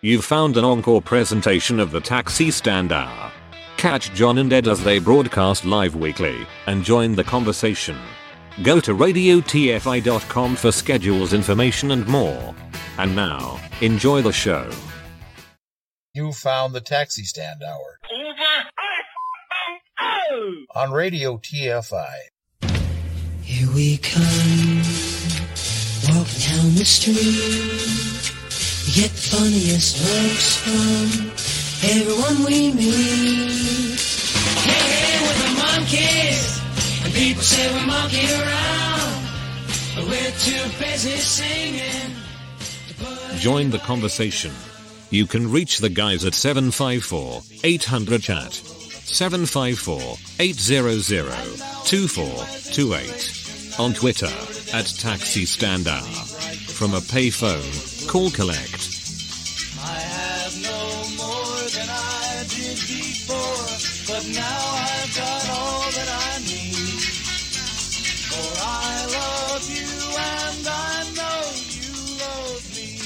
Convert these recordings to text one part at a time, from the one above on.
You've found an encore presentation of the Taxi Stand Hour. Catch John and Ed as they broadcast live weekly and join the conversation. Go to radiotfi.com for schedules, information, and more. And now, enjoy the show. You found the Taxi Stand Hour on Radio TFI. Here we come, walking down the street. Get the funniest looks from everyone we meet. Hey, hey, we're the Monkees, and people say we monkey around, but we're too busy singing. Join the conversation. You can reach the guys at 754 800 chat. 754 800 2428. On Twitter at Taxi Stand Hour. From a payphone, call collect. I have no more than I did before, but now I've got all that I need. For I love you and I know you love me.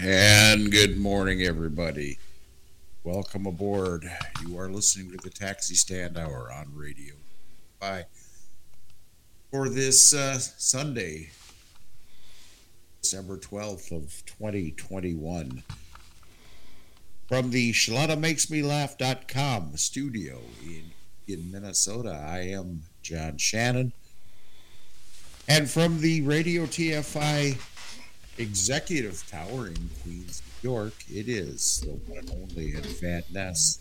And good morning, everybody. Welcome aboard. You are listening to the Taxi Stand Hour on Radio. Bye. For this uh, Sunday, December 12th of 2021. From the ShalanaMakesMeLaugh.com studio in, in Minnesota, I am John Shannon. And from the Radio TFI executive tower in Queens, York, it is the one and only Ed Van Ness.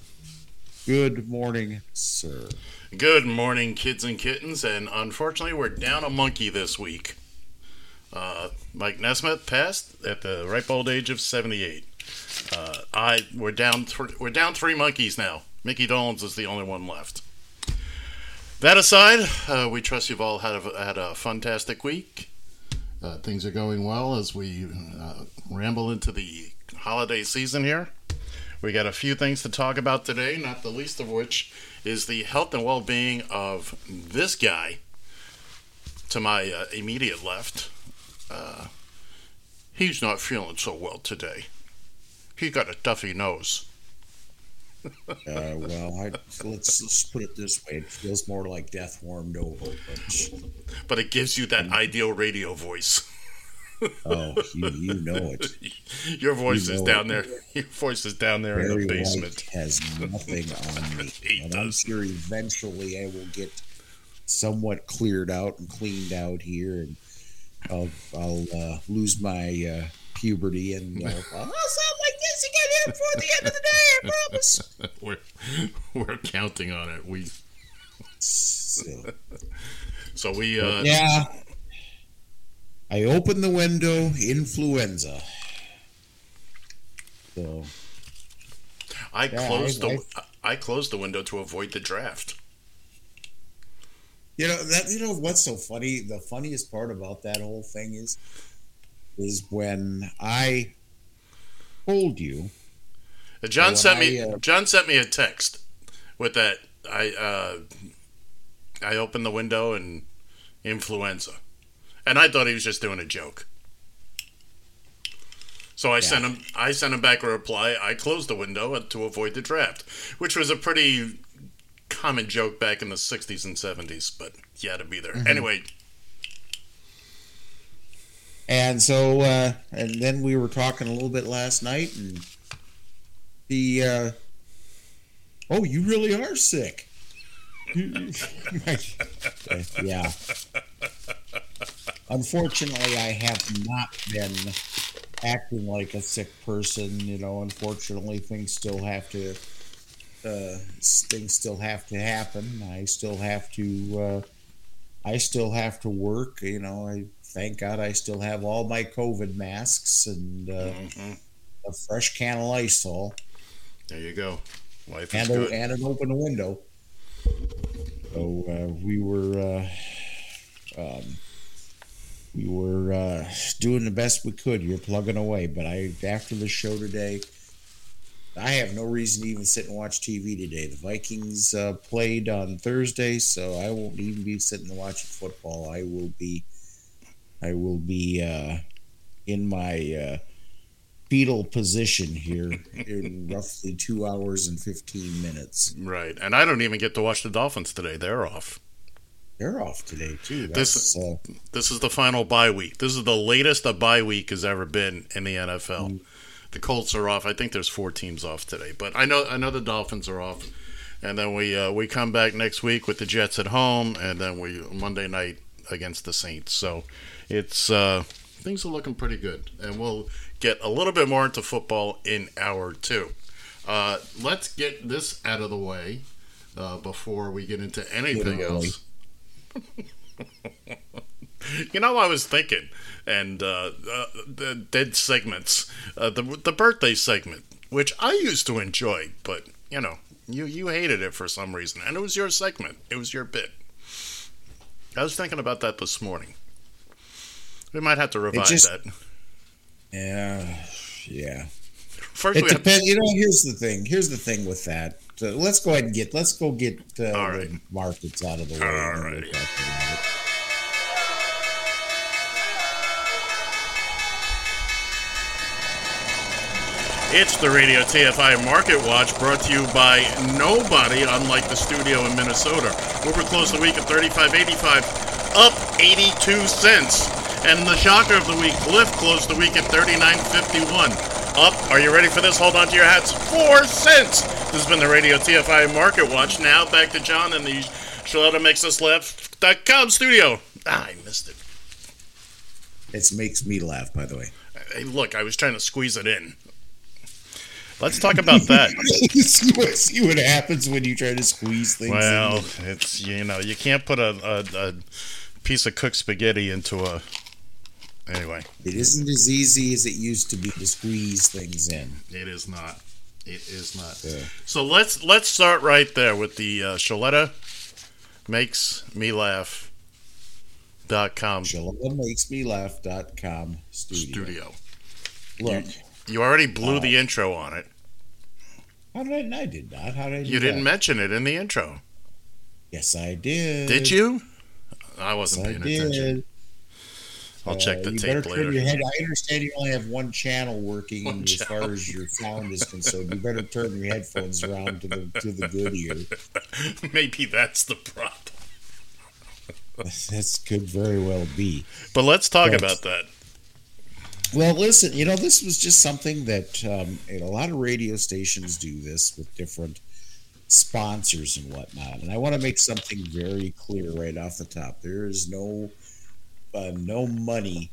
Good morning, sir. Good morning, kids and kittens, and unfortunately, we're down a monkey this week. Uh, Mike Nesmith passed at the ripe old age of 78. Uh, I we're down th- we're down three monkeys now. Micky Dolenz is the only one left. That aside, uh, we trust you've all had a, had a fantastic week. Uh, things are going well as we uh, ramble into the holiday season here. We got a few things to talk about today, not the least of which is the health and well being of this guy to my uh, immediate left. Uh, he's not feeling so well today. He got a stuffy nose. Uh, well, I, let's, let's put it this way: it feels more like death warmed over. But But it gives you that ideal radio voice. oh, you, you know it. Your voice You is down it. there. Your voice is down there in Barry the White basement. has nothing on me, and I'm sure eventually I will get somewhat cleared out and cleaned out here, and I'll I'll uh, lose my uh, puberty, and uh, I'll sound like this again here before the end of the day. I promise. We're we're counting on it. We So, so we uh, yeah. I opened the window, influenza. So I Yeah, closed I- the I closed the window to avoid the draft. you know that you know what's so funny? The funniest part about that whole thing is is when I told you Uh, John sent me uh, John sent me a text with that I uh, I opened the window and influenza, and I thought he was just doing a joke. So I sent him I sent him back a reply. I closed the window to avoid the draft, which was a pretty common joke back in the '60s and '70s. But you had to be there Mm-hmm. anyway. And so, uh, and then we were talking a little bit last night, and the uh, oh, you really are sick. Yeah. Unfortunately, I have not been acting like a sick person. You know, unfortunately, things still have to. Uh, things still have to happen. I still have to. Uh, I still have to work. You know, I thank God I still have all my COVID masks and uh, Mhm. a fresh can of Lysol There you go. Life is and, a, good. and an open window. So uh, we were uh, um, we were uh, doing the best we could. You're plugging away, but I after the show today, I have no reason to even sit and watch TV today. The Vikings uh, played on Thursday, so I won't even be sitting and watching football. I will be, I will be uh, in my uh, fetal position here in roughly two hours and fifteen minutes. Right, and I don't even get to watch the Dolphins today. They're off. They're off today too. This- That's, uh, This is the final bye week. This is the latest a bye week has ever been in the NFL. The Colts are off. I think there's four teams off today, but I know I know the Dolphins are off. And then we uh, we come back next week with the Jets at home, and then we Monday night against the Saints. So it's uh, things are looking pretty good, and we'll get a little bit more into football in hour two. Uh, let's get this out of the way uh, before we get into anything else. You know, I was thinking, and uh, uh, the dead segments, uh, the the birthday segment, which I used to enjoy, but you know, you you hated it for some reason, and it was your segment, it was your bit. I was thinking about that this morning. We might have to revise just- that. yeah, yeah. First, It we have. You know, here's the thing. Here's the thing with that. Uh, let's go ahead and get. Let's go get uh, All the markets out of the way. All and then we'll righty. talk about it. It's the Radio TFI Market Watch brought to you by nobody, unlike the studio in Minnesota. Uber closed the week at 35.85, up 82 cents. And the shocker of the week, Lyft closed the week at 39.51, up. Are you ready for this? Hold on to your hats. Four cents. This has been the Radio TFI Market Watch. Now back to John in the Shaletta Makes Us Laugh.com studio. Ah, I missed it. It makes me laugh, by the way. Hey, look, I was trying to squeeze it in. Let's talk about that. see, what, see what happens when you try to squeeze things. Well, in. it's you know you can't put a, a, a piece of cooked spaghetti into a. Anyway, It isn't as easy as it used to be to squeeze things in. it is not. It is not. Yeah. So let's let's start right there with the uh, Shaletta makes me laugh dot com ShalettaMakesMeLaugh.com studio. studio. Look, You already blew the intro on it. how did I? I did not. How did I You didn't that? mention it in the intro, Yes, I did. did you? I wasn't I paying attention. did. I'll check the Uh, you tape better later. Your head. I understand you only have one channel working One as far as your sound is concerned. You better turn your headphones around to the to the good ear. Maybe that's the problem. That could very well be. But let's talk Yes. about that. Well, listen, you know, this was just something that um, a lot of radio stations do this with different sponsors and whatnot. And I want to make something very clear right off the top. There is no uh, no money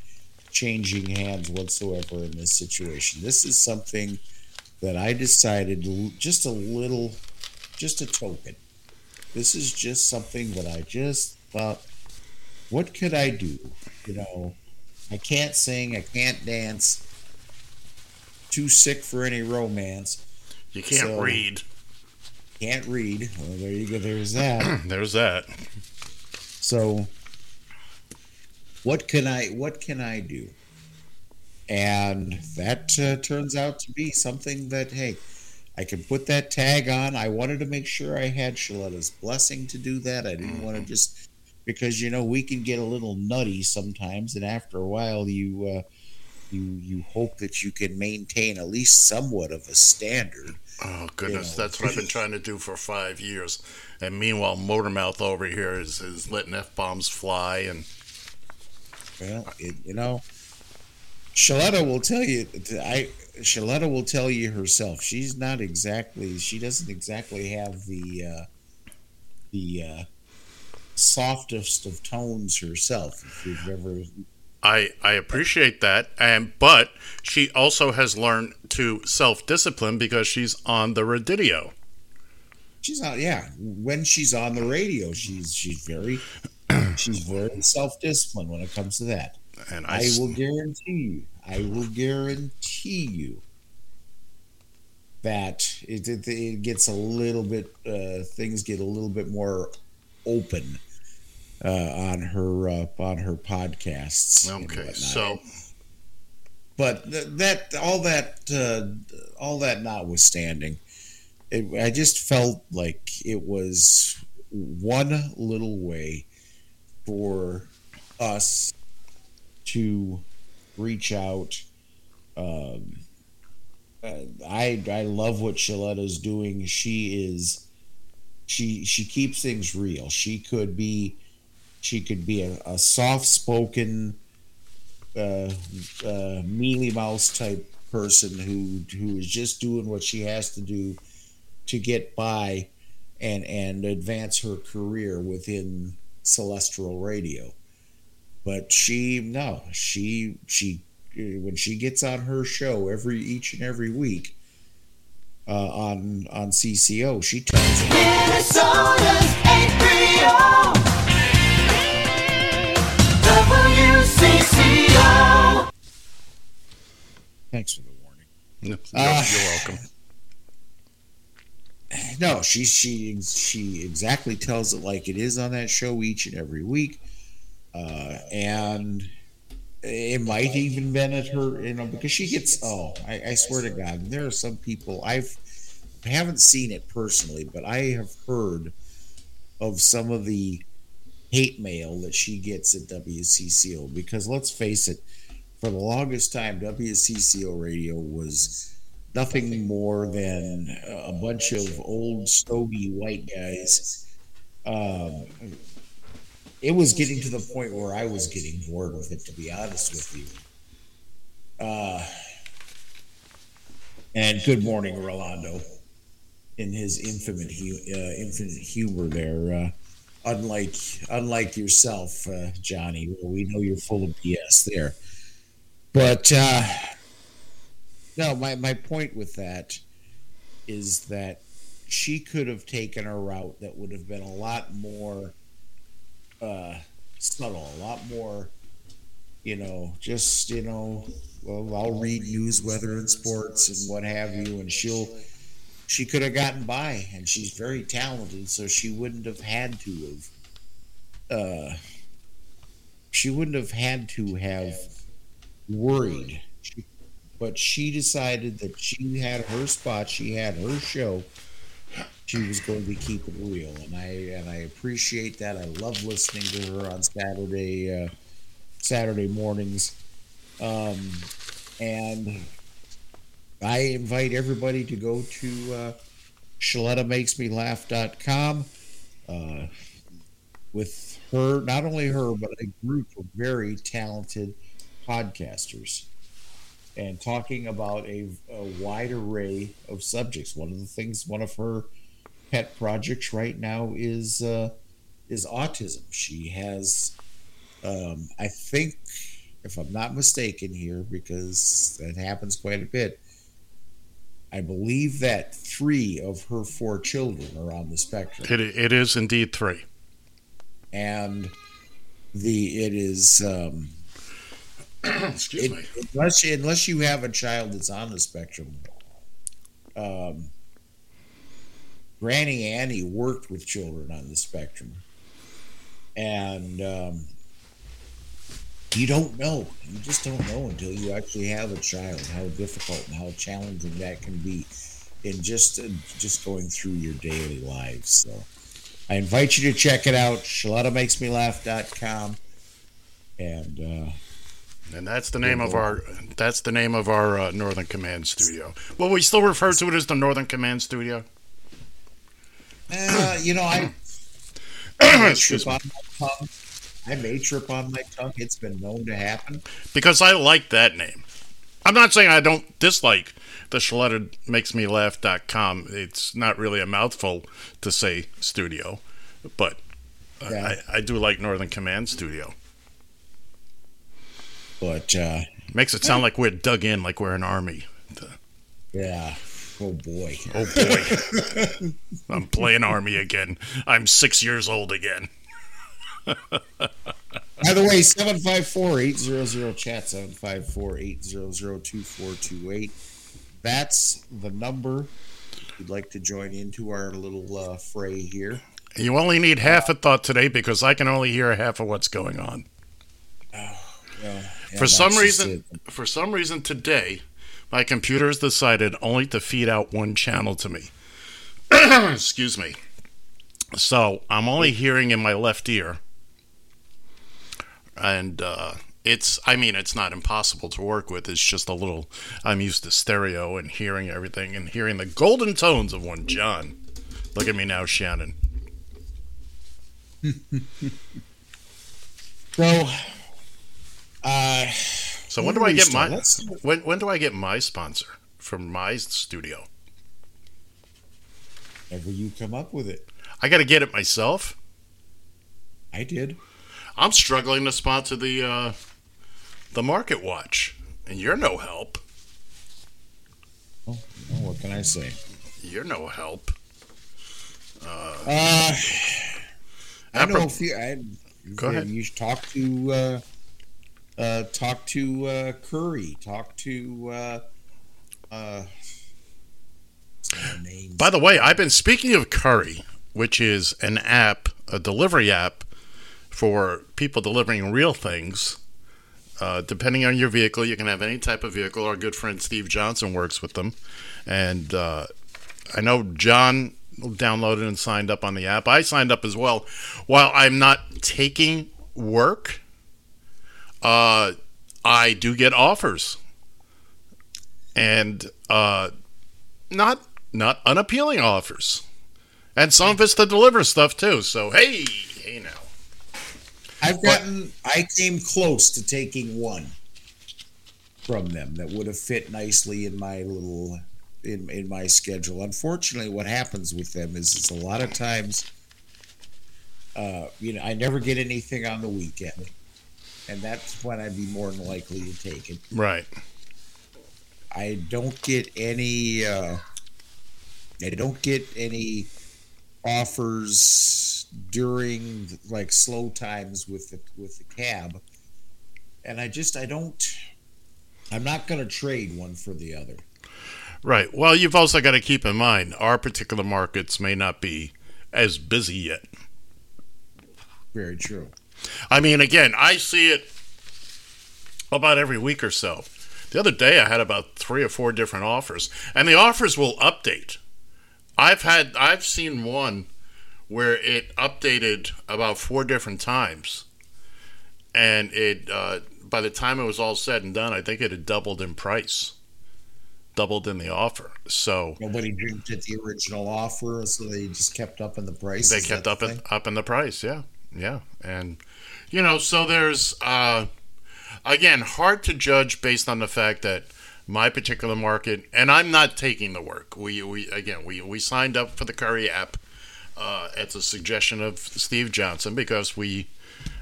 changing hands whatsoever in this situation. This is something that I decided just a little, just a token. This is just something that I just thought, what could I do? You know, I can't sing, I can't dance. Too sick for any romance. You can't So- read. Can't read. Well, there you go. There's that. There's that. So, what can I what can I do? And that uh, turns out to be something that hey, I can put that tag on. I wanted to make sure I had Shaletta's blessing to do that. I didn't want to just because you know we can get a little nutty sometimes, and after a while you uh, you you hope that you can maintain at least somewhat of a standard. Oh goodness, know. that's what I've been trying to do for five years. And meanwhile, Motormouth over here is, is letting f bombs fly, and Well, it, you know, Shaletta will tell you. I Shaletta will tell you herself. She's not exactly. She doesn't exactly have the uh, the uh, softest of tones herself. If you've ever, I I appreciate that. And but she also has learned to self discipline because she's on the radio. she's not. Yeah, when she's on the radio, she's she's very she's very self disciplined when it comes to that. And I, I will guarantee you, I will guarantee you that it, it, it gets a little bit, uh, things get a little bit more open uh, on her uh, on her podcasts. okay. So but th- that all that uh, all that notwithstanding, it, I just felt like it was one little way for us to reach out. Um, uh, I I love what Shaletta's doing. She is she she keeps things real. She could be she could be a, a soft spoken uh, uh, mealy mouse type person who who is just doing what she has to do to get by and and advance her career within celestial radio but she no she she when she gets on her show every each and every week uh, on on CCO she tells it Minnesota's 830 WCCO. thanks for the warning You're, Uh, you're welcome. No she she she exactly tells it like it is on that show each and every week. Uh and it might even been at her you know because she gets oh I, I swear to god there are some people i've haven't seen it personally but i have heard of some of the hate mail that she gets at wcco because let's face it for the longest time wcco radio was nothing more than a bunch of old stogie white guys. Um, it was getting to the point where I was getting bored with it, to be honest with you. Uh, and good morning, Rolando, in his infinite, uh, infinite humor there. Uh, unlike unlike yourself, uh, Johnny, we know you're full of BS there. But uh, no, my, my point with that is that she could have taken a route that would have been a lot more uh, subtle, a lot more, you know, just, you know, well, I'll read news, weather, and sports and what have you, and she'll, she could have gotten by, and she's very talented, so she wouldn't have had to have, uh, she wouldn't have had to have worried. But she decided that she had her spot, she had her show. She was going to keep it real, and I and I appreciate that. I love listening to her on Saturday uh, Saturday mornings, um, and I invite everybody to go to uh, ShalettaMakesMeLaugh.com uh, with her, not only her, but a group of very talented podcasters and talking about a, a wide array of subjects. One of the things, one of her pet projects right now is uh, is autism. She has, um, I think, if I'm not mistaken here, because that happens quite a bit. I believe that three of her four children are on the spectrum, It, it is indeed three. and the it is. Um, Excuse it, me. unless you, unless you have a child that's on the spectrum. Um, Granny Annie worked with children on the spectrum, and um, you don't know. You just don't know until you actually have a child how difficult and how challenging that can be in just uh, just going through your daily lives. So, I invite you to check it out. ShalettaMakesMeLaugh.com. and. Uh, And that's the name of our that's the name of our uh, Northern Command studio. Well, we still refer to it as the Northern Command studio. Uh, you know, I, I may trip on my tongue. I may trip on my tongue. It's been known to happen. Because I like that name. I'm not saying I don't dislike the Shaletta makes me laugh.com. It's not really a mouthful to say studio, but Yeah. I, I do like Northern Command studio. But uh, Makes it sound like we're dug in, like we're an army. yeah, oh boy. Oh boy. I'm playing army again. I'm six years old again. By the way, 754-800 chat 754-800-2428. That's the number. If you'd like to join into our little uh, fray here. You only need half a thought today because I can only hear half of what's going on. Yeah, for some reason, it. for some reason today, my computer has decided only to feed out one channel to me. Excuse me. So I'm only hearing in my left ear, and uh, it's. I mean, it's not impossible to work with. It's just a little. I'm used to stereo and hearing everything and hearing the golden tones of one John. Look at me now, Shannon. So, uh, So when do I get my when when do I get my sponsor from my studio? ever you come up with it, I got to get it myself. I did. I'm struggling to sponsor the uh, the Market Watch, and you're no help. Oh, oh, what can I say? You're no help. Uh, I know Apro- if you. I, Go ahead. You should talk to. Uh, uh, talk to uh, Curri. Talk to. Uh, uh? By the way, I've been speaking of Curri, which is an app, a delivery app for people delivering real things. Uh, depending on your vehicle, you can have any type of vehicle. Our good friend Steve Johnson works with them, and uh, I know John downloaded and signed up on the app. I signed up as well. While I'm not taking work, uh, I do get offers, and uh, not not unappealing offers, and some of it's to deliver stuff too. So hey, hey now. I've gotten. I came close to taking one from them that would have fit nicely in my little in in my schedule. Unfortunately, what happens with them is it's a lot of times. Uh, you know, I never get anything on the weekend, and that's when I'd be more than likely to take it. Right. I don't get any. Uh, I don't get any offers during like slow times with the with the cab, and I just I don't. I'm not going to trade one for the other. Right. Well, you've also got to keep in mind our particular markets may not be as busy yet. Very true. I mean, again, I see it about every week or so. The other day, I had about three or four different offers, and the offers will update. I've had, I've seen one where it updated about four different times, and it, uh, by the time it was all said and done, I think it had doubled in price, doubled in the offer. So Nobody jumped at the original offer, so they just kept up in the price. they kept up the up in the price yeah yeah and you know so there's uh again hard to judge based on the fact that my particular market and i'm not taking the work. We we again we we signed up for the Curri app uh at the suggestion of steve johnson because we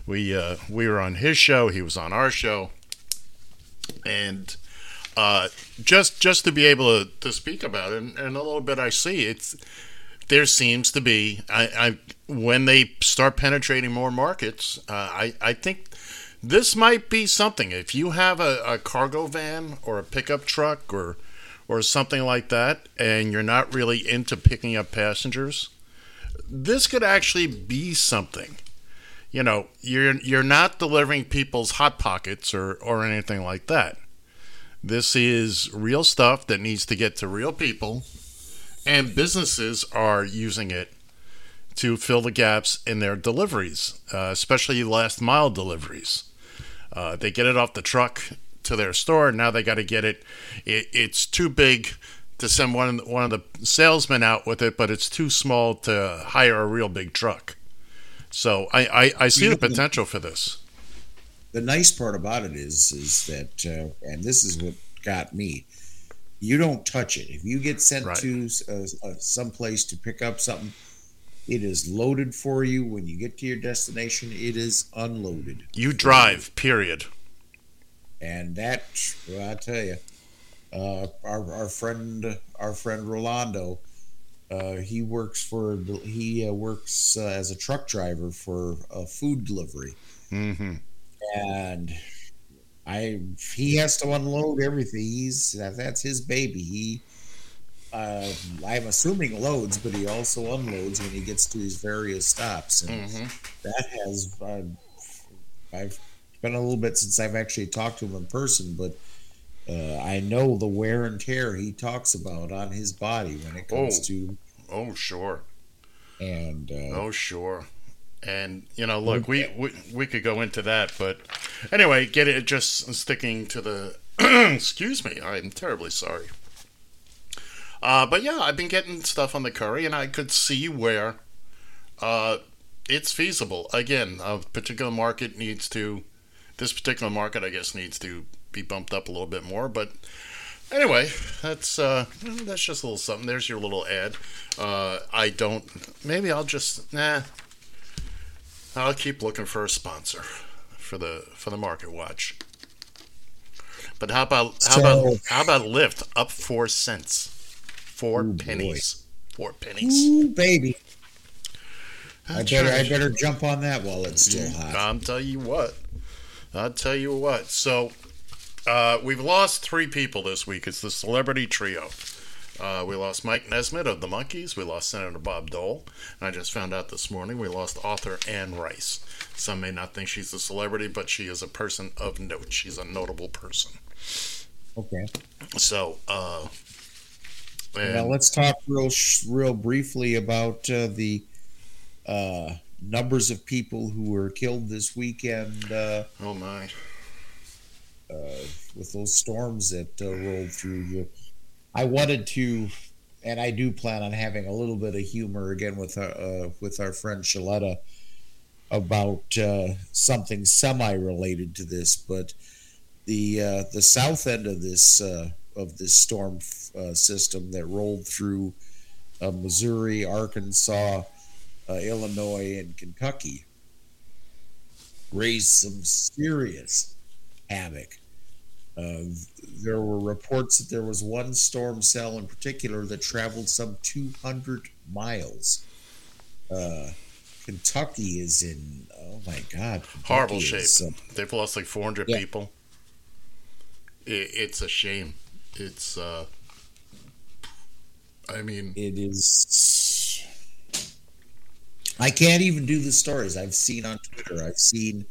we uh we were on his show he was on our show. And uh just just to be able to, to speak about it and, and a little bit i see it's there seems to be I, I when they start penetrating more markets uh, I, I think this might be something. If you have a, a cargo van or a pickup truck or or something like that and you're not really into picking up passengers this could actually be something. You know you're you're not delivering people's hot pockets or or anything like that. This is real stuff that needs to get to real people and businesses are using it to fill the gaps in their deliveries, uh, especially last mile deliveries. Uh, they get it off the truck to their store. Now they got to get it. it. It's too big to send one one of the salesmen out with it, but it's too small to hire a real big truck. So I, I, I see the potential for this. the nice part about it is is that uh, and this is what got me you don't touch it. If you get sent Right. to uh, uh, some place to pick up something it is loaded for you. When you get to your destination it is unloaded. You drive, period. and that well, i tell you uh, our, our friend our friend rolando uh, he works for he uh, works uh, as a truck driver for a food delivery. Hmm and I he has to unload everything. He's that, that's his baby. He uh, I'm assuming loads, but he also unloads when he gets to his various stops, and hmm that has uh, I've been a little bit since I've actually talked to him in person, but uh, I know the wear and tear he talks about on his body when it comes Oh. to Oh, sure. and uh, Oh, sure. And you know, look, we, we we could go into that, but anyway, get it. Just sticking to the. excuse me, I'm terribly sorry. Uh, but yeah, I've been getting stuff on the Curri, and I could see where uh, it's feasible. Again, a particular market needs to. This particular market, I guess, needs to be bumped up a little bit more. But anyway, that's uh, that's just a little something. There's your little ad. Uh, I don't. Maybe I'll just nah. I'll keep looking for a sponsor for the for the Market Watch. But how about how So- about how about Lyft up four cents, four Ooh, boy. pennies, four pennies. ooh, baby, I better I better jump on that while it's still hot. I'll tell you what. I'll tell you what. So, uh, we've lost three people this week. It's the celebrity trio. Uh, we lost Mike Nesmith of the Monkees. We lost Senator Bob Dole. And I just found out this morning we lost author Anne Rice. Some may not think she's a celebrity, but she is a person of note. She's a notable person. Okay. So, uh, Now let's talk real real briefly about uh, the uh, numbers of people who were killed this weekend uh, oh my. with those storms that uh, rolled through. I wanted to, and I do plan on having a little bit of humor again with our uh, with our friend Shaletta about uh, something semi-related to this, but the uh, the south end of this uh, of this storm uh, system that rolled through uh, Missouri, Arkansas, uh, Illinois, and Kentucky raised some serious havoc. Uh, there were reports that there was one storm cell in particular that traveled some 200 miles. Uh, Kentucky is in, oh my God. Kentucky Horrible shape. is, uh, They've lost like 400 Yeah. people. It, it's a shame. It's, uh, I mean, it is. I can't even do the stories I've seen on Twitter. I've seen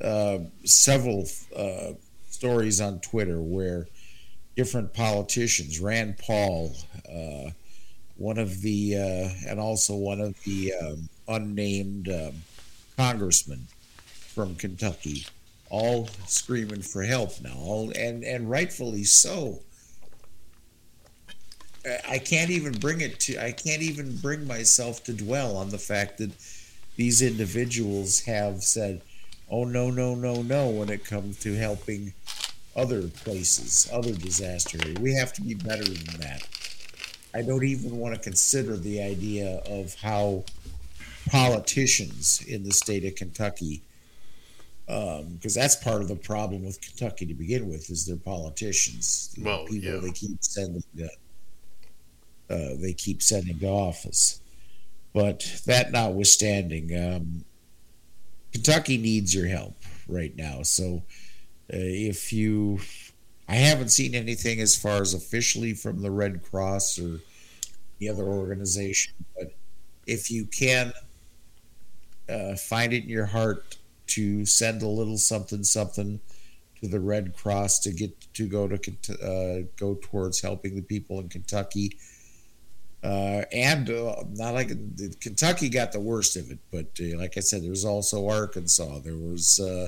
uh, several uh, stories on Twitter where different politicians, Rand Paul, uh, one of the, uh, and also one of the um, unnamed um, congressmen from Kentucky, all screaming for help now, all, and and rightfully so. I can't even bring it to I can't even bring myself to dwell on the fact that these individuals have said, "Oh no, no, no, no," when it comes to helping other places, other disaster. We have to be better than that. I don't even want to consider the idea of how politicians in the state of Kentucky, because that's part of the problem with Kentucky to begin with, is their politicians. The Well, people yeah. they keep sending to, uh, they keep sending to office. But that notwithstanding, um, Kentucky needs your help right now. So if you, I haven't seen anything as far as officially from the Red Cross or the other organization, but if you can uh, find it in your heart to send a little something something to the Red Cross to get to go to uh, go towards helping the people in Kentucky. Uh, and uh, not like Kentucky got the worst of it, but uh, like I said, there's also Arkansas. There was uh,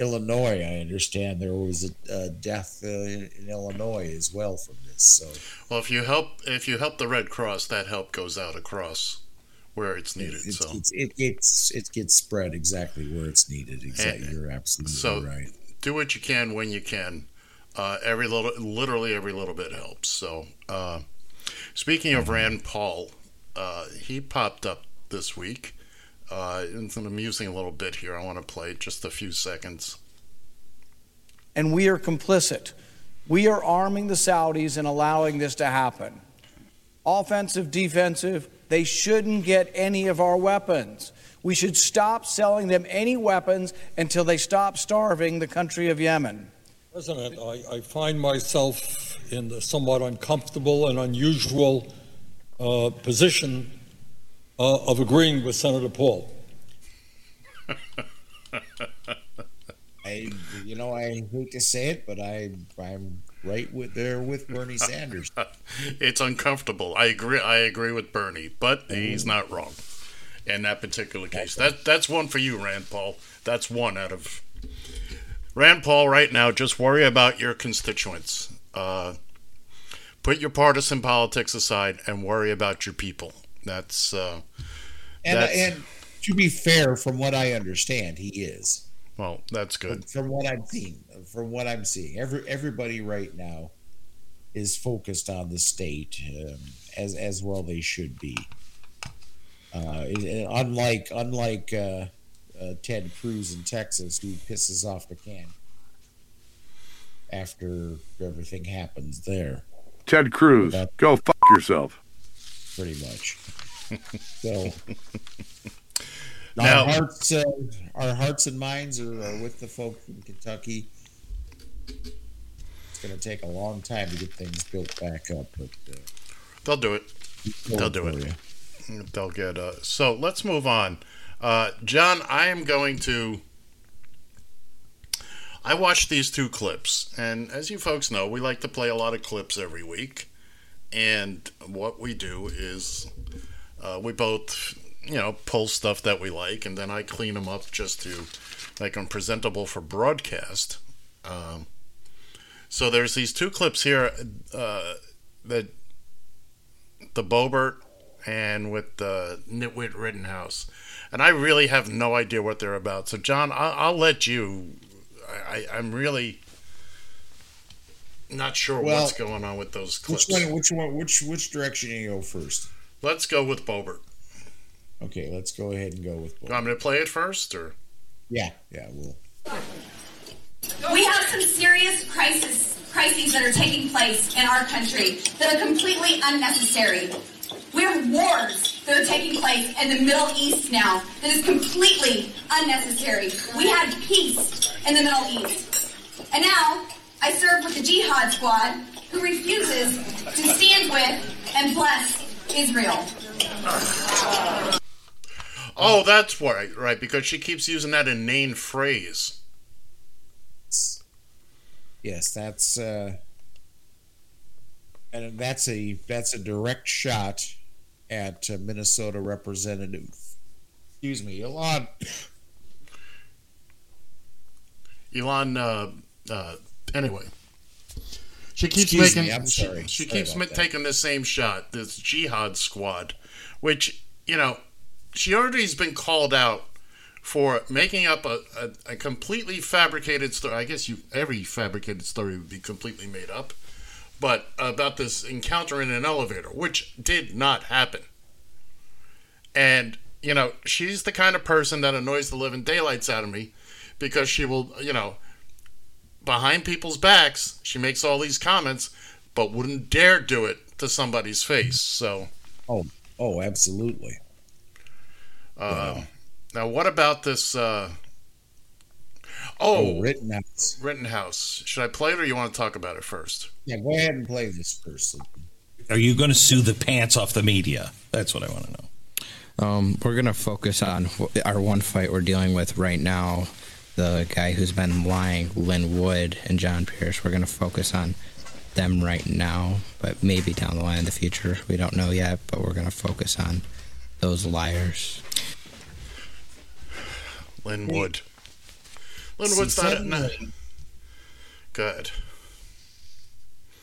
Illinois. I understand there was a, a death uh, in, in Illinois as well from this. So well, if you help, if you help the Red Cross, that help goes out across where it's needed. it's, so, it's, it gets it gets spread exactly where it's needed. Exactly, And- you're absolutely so- right. do what you can when you can. Uh, every little, literally every little bit helps. So, uh, speaking of Rand Paul, uh, he popped up this week. Uh, it's an amusing little bit here. I want to play just a few seconds. and we are complicit. We are arming the Saudis and allowing this to happen. Offensive, defensive, they shouldn't get any of our weapons. We should stop selling them any weapons until they stop starving the country of Yemen. President, I, I find myself in the somewhat uncomfortable and unusual uh, position uh, of agreeing with Senator Paul. I, you know, I hate to say it, but I I'm right with there with Bernie Sanders. it's uncomfortable. I agree. I agree with Bernie, but he's not wrong in that particular case. That that's one for you, Rand Paul. That's one out of Rand Paul. Right now, just worry about your constituents. Uh, put your partisan politics aside and worry about your people. That's uh, and that's, and to be fair, from what I understand, he is. Well, that's good. From what I'm seeing, from what I'm seeing, every everybody right now is focused on the state, um, as as well they should be. Uh, unlike unlike uh, uh, Ted Cruz in Texas, who pisses off the can after everything happens there. Ted Cruz, go fuck yourself. Pretty much. so now, our hearts, uh, our hearts and minds are, are, with the folks in Kentucky. It's going to take a long time to get things built back up, but uh, they'll do it. They'll do it. You. They'll get. Uh, so let's move on. Uh, John, I am going to. I watched these two clips, and as you folks know, we like to play a lot of clips every week. And what we do is uh, we both you know, pull stuff that we like, and then I clean them up just to make them presentable for broadcast. Um, so there's these two clips here uh, that the Boebert and with the Nitwit Rittenhouse, and I really have no idea what they're about. So John, I'll, I'll let you. I, I'm really not sure well, what's going on with those clips. Which one? Which one? Which which direction you go first? Let's go with Boebert. Okay, let's go ahead and go with. Both. I'm going to play it first, or yeah, yeah, we'll. We have some serious crisis crises that are taking place in our country that are completely unnecessary. We have wars that are taking place in the Middle East now that is completely unnecessary. We had peace in the Middle East. And now I serve with the Jihad Squad who refuses to stand with and bless Israel. Oh, that's right, right, because she keeps using that inane phrase. Yes, that's uh and that's a that's a direct shot at uh, Minnesota Representative. Excuse me, Ilhan. Ilhan. Uh, uh, anyway, she keeps Excuse making. Me, I'm sorry. She, she sorry keeps ma- taking the same shot. This jihad squad, which you know she already has been called out for making up a, a, a, completely fabricated story. I guess you every fabricated story would be completely made up, but about this encounter in an elevator, which did not happen. And you know, she's the kind of person that annoys the living daylights out of me because she will, you know, behind people's backs, she makes all these comments, but wouldn't dare do it to somebody's face. So, oh, oh, absolutely. Uh, Now, what about this? Uh, oh, oh, Rittenhouse. Rittenhouse. Should I play it, or you want to talk about it first? Yeah, go ahead and play this first. Are you going to sue the pants off the media? That's what I want to know. Um, we're going to focus on our one fight we're dealing with right now. The guy who's been lying, Lin Wood and John Pierce. We're going to focus on them right now, but maybe down the line in the future. We don't know yet, but we're going to focus on those liars. Lin Wood. Linwood's not at nine. Good.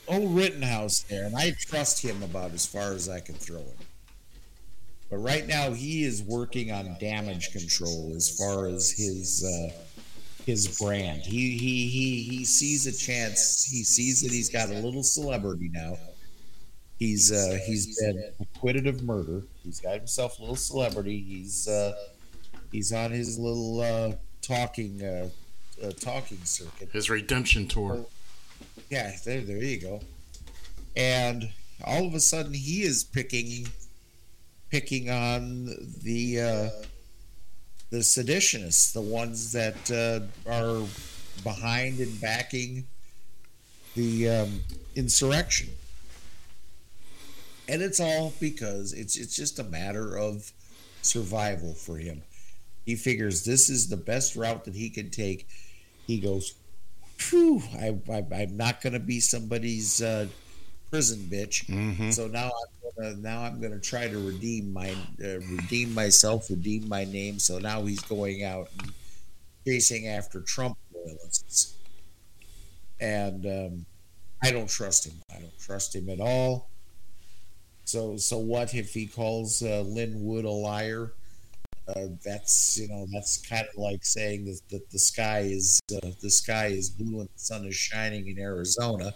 Old Rittenhouse there, and I trust him about as far as I can throw him. But right now, he is working on damage control as far as his uh, his brand. He he he he sees a chance. He sees that he's got a little celebrity now. He's uh, he's been acquitted of murder. He's got himself a little celebrity. He's uh, he's on his little uh, talking uh, uh, talking circuit. His redemption tour. Yeah, there, there you go. And all of a sudden, he is picking picking on the uh, the seditionists, the ones that uh, are behind and backing the um, insurrection. And it's all because it's it's just a matter of survival for him. He figures this is the best route that he can take. He goes Whew, I, I'm not going to be somebody's uh, prison bitch. Mhm. So now I'm gonna now I'm gonna try to redeem my uh, redeem myself, redeem my name. So now he's going out and chasing after Trump loyalists, and um, I don't trust him. I don't trust him at all. So so what if he calls uh, Lin Wood a liar? Uh, that's you know that's kind of like saying that, that the sky is uh, the sky is blue and the sun is shining in Arizona.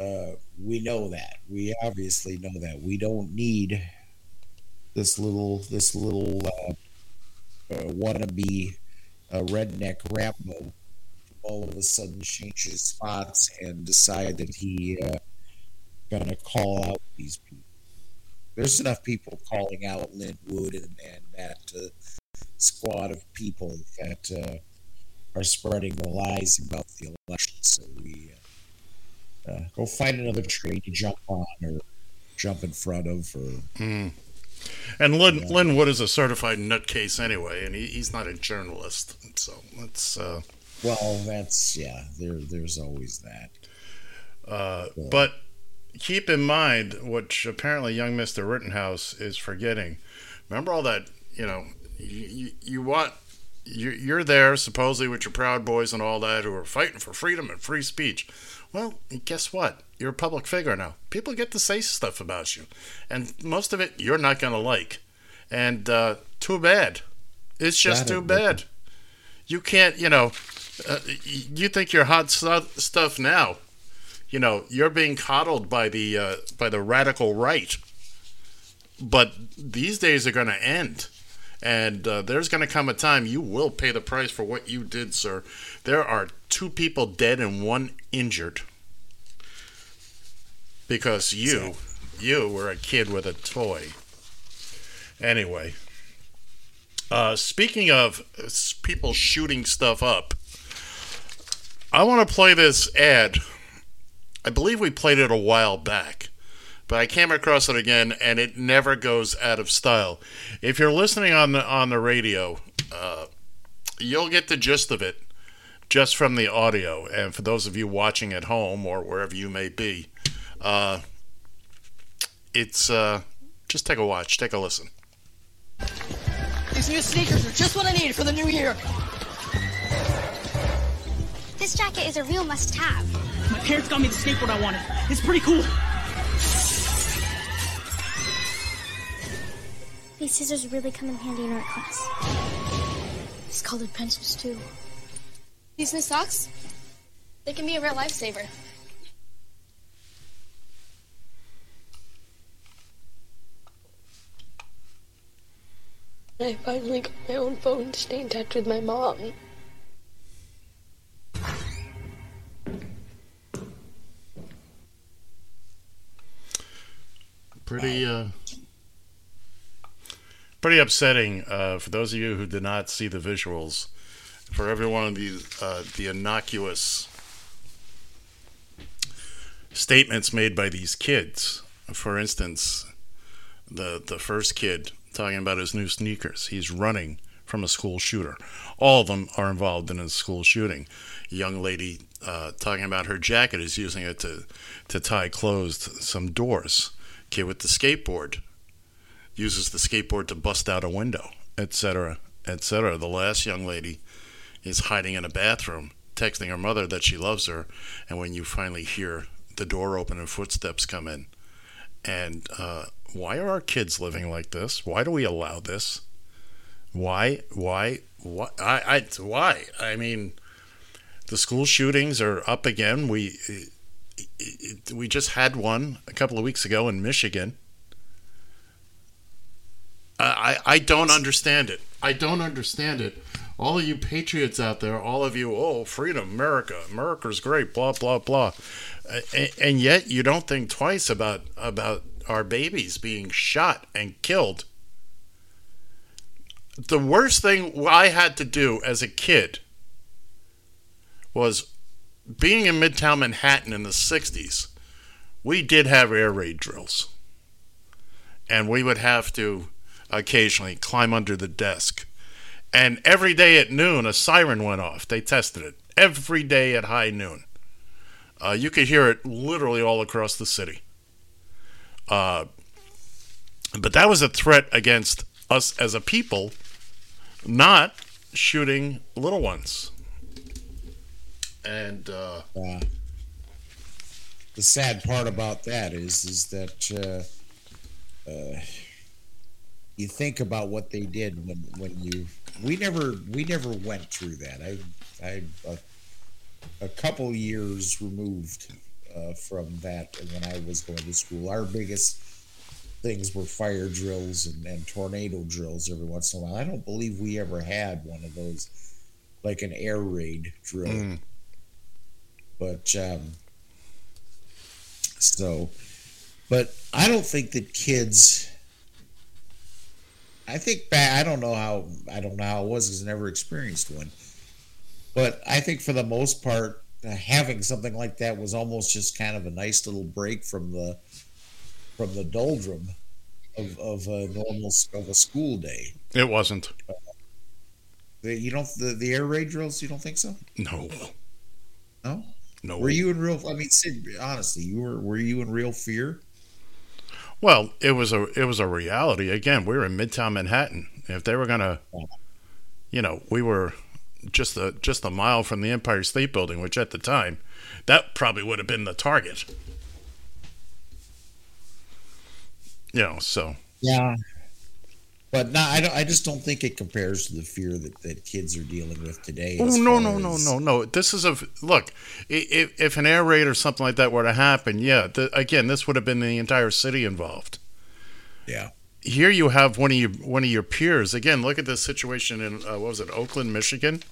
Uh, we know that. We obviously know that. We don't need this little this little uh, uh, wannabe uh, redneck Rambo all of a sudden change his spots and decide that he uh, gonna call out these people. There's enough people calling out Lin Wood and, and that uh, squad of people that uh, are spreading the lies about the election. So we uh, go find another tree to jump on or jump in front of. Or Mm. And Lin, Lin Wood is a certified nutcase anyway, and he, he's not a journalist. So let's. Uh, well, that's yeah. There, there's always that. Uh, but keep in mind, which apparently young Mister Rittenhouse is forgetting. Remember all that, you know, you, you, you want. You're there supposedly with your Proud Boys and all that who are fighting for freedom and free speech. Well, guess what? You're a public figure now. People get to say stuff about you, and most of it you're not going to like. And uh, too bad. It's just That too bad. You can't, you know, uh, you think you're hot stu- stuff now. You know, you're being coddled by the uh, by the radical right. But these days are going to end. And uh, there's going to come a time you will pay the price for what you did, sir. There are two people dead and one injured because you, you were a kid with a toy. Anyway, uh, speaking of people shooting stuff up, I want to play this ad. I believe we played it a while back, but I came across it again, and it never goes out of style. If you're listening on the on the radio, uh, you'll get the gist of it just from the audio. And for those of you watching at home or wherever you may be, uh, it's uh, just take a watch, take a listen. These new sneakers are just what I need for the new year. This jacket is a real must-have. My parents got me the skateboard I wanted. It's pretty cool. These scissors really come in handy in art class. These colored pencils too. These new socks, they can be a real lifesaver. I finally got my own phone to stay in touch with my mom. pretty uh, pretty upsetting uh, for those of you who did not see the visuals. For every one of these, uh, the innocuous statements made by these kids. For instance, the the first kid talking about his new sneakers. He's running from a school shooter. All of them are involved in a school shooting. A young lady uh, talking about her jacket is using it to to tie closed some doors. Kid with the skateboard uses the skateboard to bust out a window, etc., etc. The last young lady is hiding in a bathroom, texting her mother that she loves her, and when you finally hear the door open and footsteps come in, and uh, why are our kids living like this? Why do we allow this? Why? Why? Why? I, I why? I mean, the school shootings are up again. We we just had one a couple of weeks ago in Michigan. I, I don't understand it. I don't understand it. All of you patriots out there, all of you, oh, freedom, America, America's great, blah blah blah, and, and yet you don't think twice about about our babies being shot and killed. The worst thing I had to do as a kid was being in Midtown Manhattan in the 60s. We did have air raid drills. And we would have to occasionally climb under the desk. And every day at noon, a siren went off. They tested it every day at high noon. Uh, you could hear it literally all across the city. Uh, but that was a threat against us as a people, not shooting little ones. And uh, Yeah. The sad part about that is, is that uh, uh, you think about what they did when, when you. We never, we never went through that. I, I, a, a couple years removed uh, from that when I was going to school. Our biggest things were fire drills and, and tornado drills every once in a while. I don't believe we ever had one of those, like an air raid drill. Mm. But um, so, but I don't think that kids. I think back. I don't know how. I don't know how it was because I never experienced one. But I think for the most part, uh, having something like that was almost just kind of a nice little break from the from the doldrum of, of a normal of a school day. it wasn't. The, you don't the, the air raid drills. You don't think so? No. No. No. Were you in real? I mean, Sid, honestly, you were. Were you in real fear? Well, it was a it was a reality. Again, we were in Midtown Manhattan. If they were gonna, you know, we were just a just a mile from the Empire State Building, which at the time, that probably would have been the target. You know, so Yeah. But no, I don't. I just don't think it compares to the fear that, that kids are dealing with today. Oh no no no no no! This is a look. If if an air raid or something like that were to happen, yeah. The, again, this would have been the entire city involved. Yeah. Here you have one of your one of your peers. Again, look at this situation in uh, what was it, Oakland, Michigan.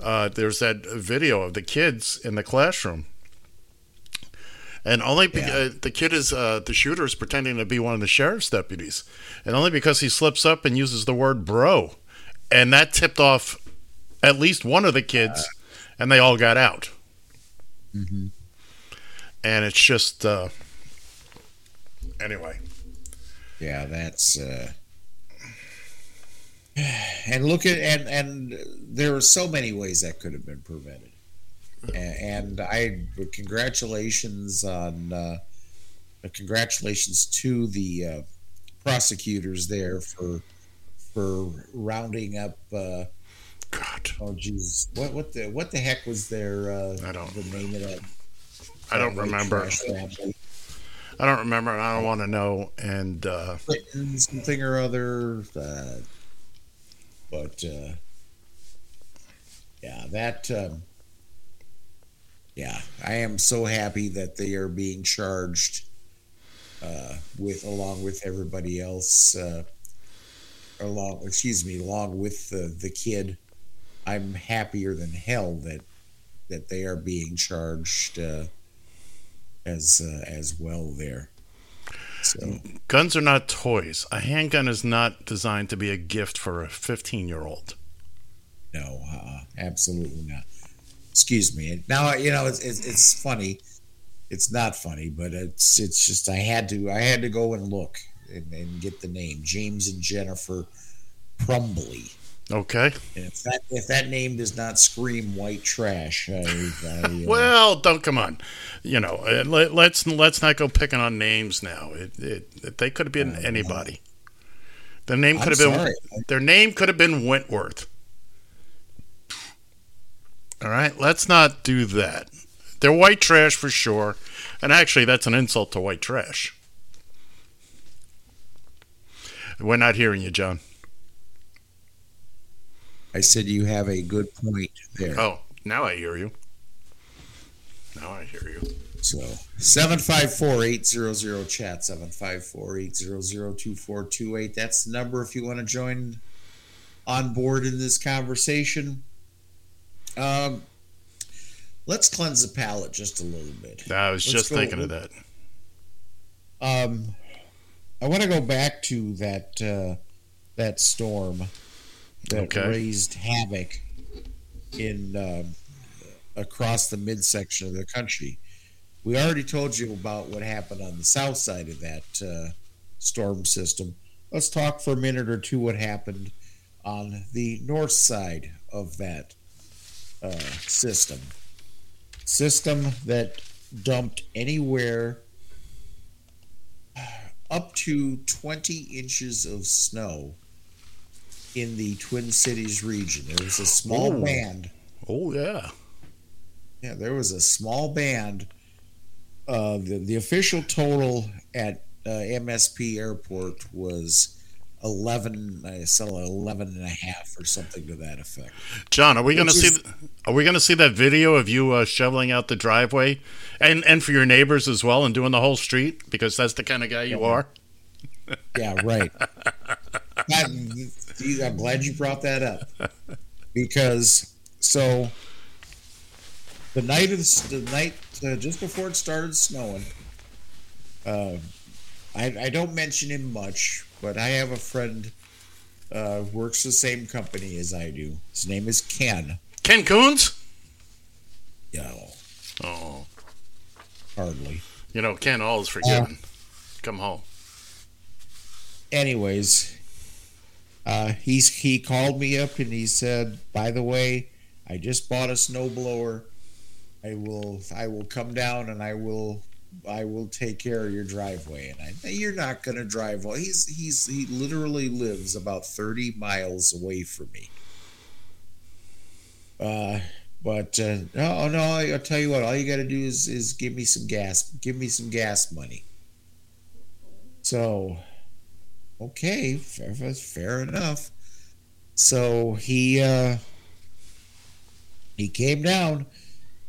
Uh, there's that video of the kids in the classroom, and only be- uh, the kid is uh, the shooter is pretending to be one of the sheriff's deputies, and only because he slips up and uses the word "bro," and that tipped off at least one of the kids, and they all got out. Mhm. And it's just uh, anyway. Yeah, that's. Uh, and look at and and there are so many ways that could have been prevented. And I congratulations on uh, congratulations to the uh, prosecutors there for for rounding up. Uh, God. Oh Jesus! What what the what the heck was their uh, I don't the name of that? I don't remember. I don't remember, and I don't want to know. And uh, something or other. Uh, but uh, yeah, that. Um, yeah, I am so happy that they are being charged uh, with along with everybody else. Uh, along, excuse me, along with the the kid. I'm happier than hell that that they are being charged uh, as uh, as well there. So. guns are not toys. A handgun is not designed to be a gift for a 15 year old. No, uh, absolutely not. Excuse me. Now you know it's, it's it's funny. It's not funny, but it's it's just I had to I had to go and look and, and get the name James and Jennifer Crumbley. Okay. And if that if that name does not scream white trash, I, I, uh, Well, don't come on. You know, uh, let, let's let's not go picking on names now. It, it, they could have been anybody. Their name I'm could have been sorry. their name could have been Wentworth. All right, let's not do that. They're white trash for sure, and actually, that's an insult to white trash. We're not hearing you, John. I said you have a good point there. Oh, now I hear you. Now I hear you. So 754-800 chat 754-800-2428. That's the number if you want to join on board in this conversation. Um let's cleanse the palate just a little bit. I was Let's just go- thinking of that. Um I want to go back to that uh that storm that Okay. raised havoc in um, across the midsection of the country. We already told you about what happened on the south side of that uh, storm system. Let's talk for a minute or two what happened on the north side of that uh, system. System that dumped anywhere up to 20 inches of snow in the Twin Cities region. There was a small band. Oh yeah. Yeah, there was a small band. Uh, the, the official total at uh, MSP Airport was 11, I saw 11 and a half or something to that effect. John, are we going to see? is- Are we going to see that video of you uh, shoveling out the driveway, and and for your neighbors as well, and doing the whole street because that's the kind of guy you Yeah. are. Yeah, right. See, I'm glad you brought that up because so the night of the, the night uh, just before it started snowing, uh, I, I don't mention him much, but I have a friend uh, works the same company as I do. His name is Ken. Ken Coons? Yeah, Oh, hardly. you know Ken, all is forgiven. Come home. anyways, uh, he's he called me up and he said, "By the way, I just bought a snowblower. I will I will come down and I will I will take care of your driveway." And I, you're not going to drive well." He's he's he literally lives about thirty miles away from me. Uh, but uh, no, no. I'll tell you what. All you got to do is is give me some gas. Give me some gas money. So okay, fair, fair enough. So he uh, he came down.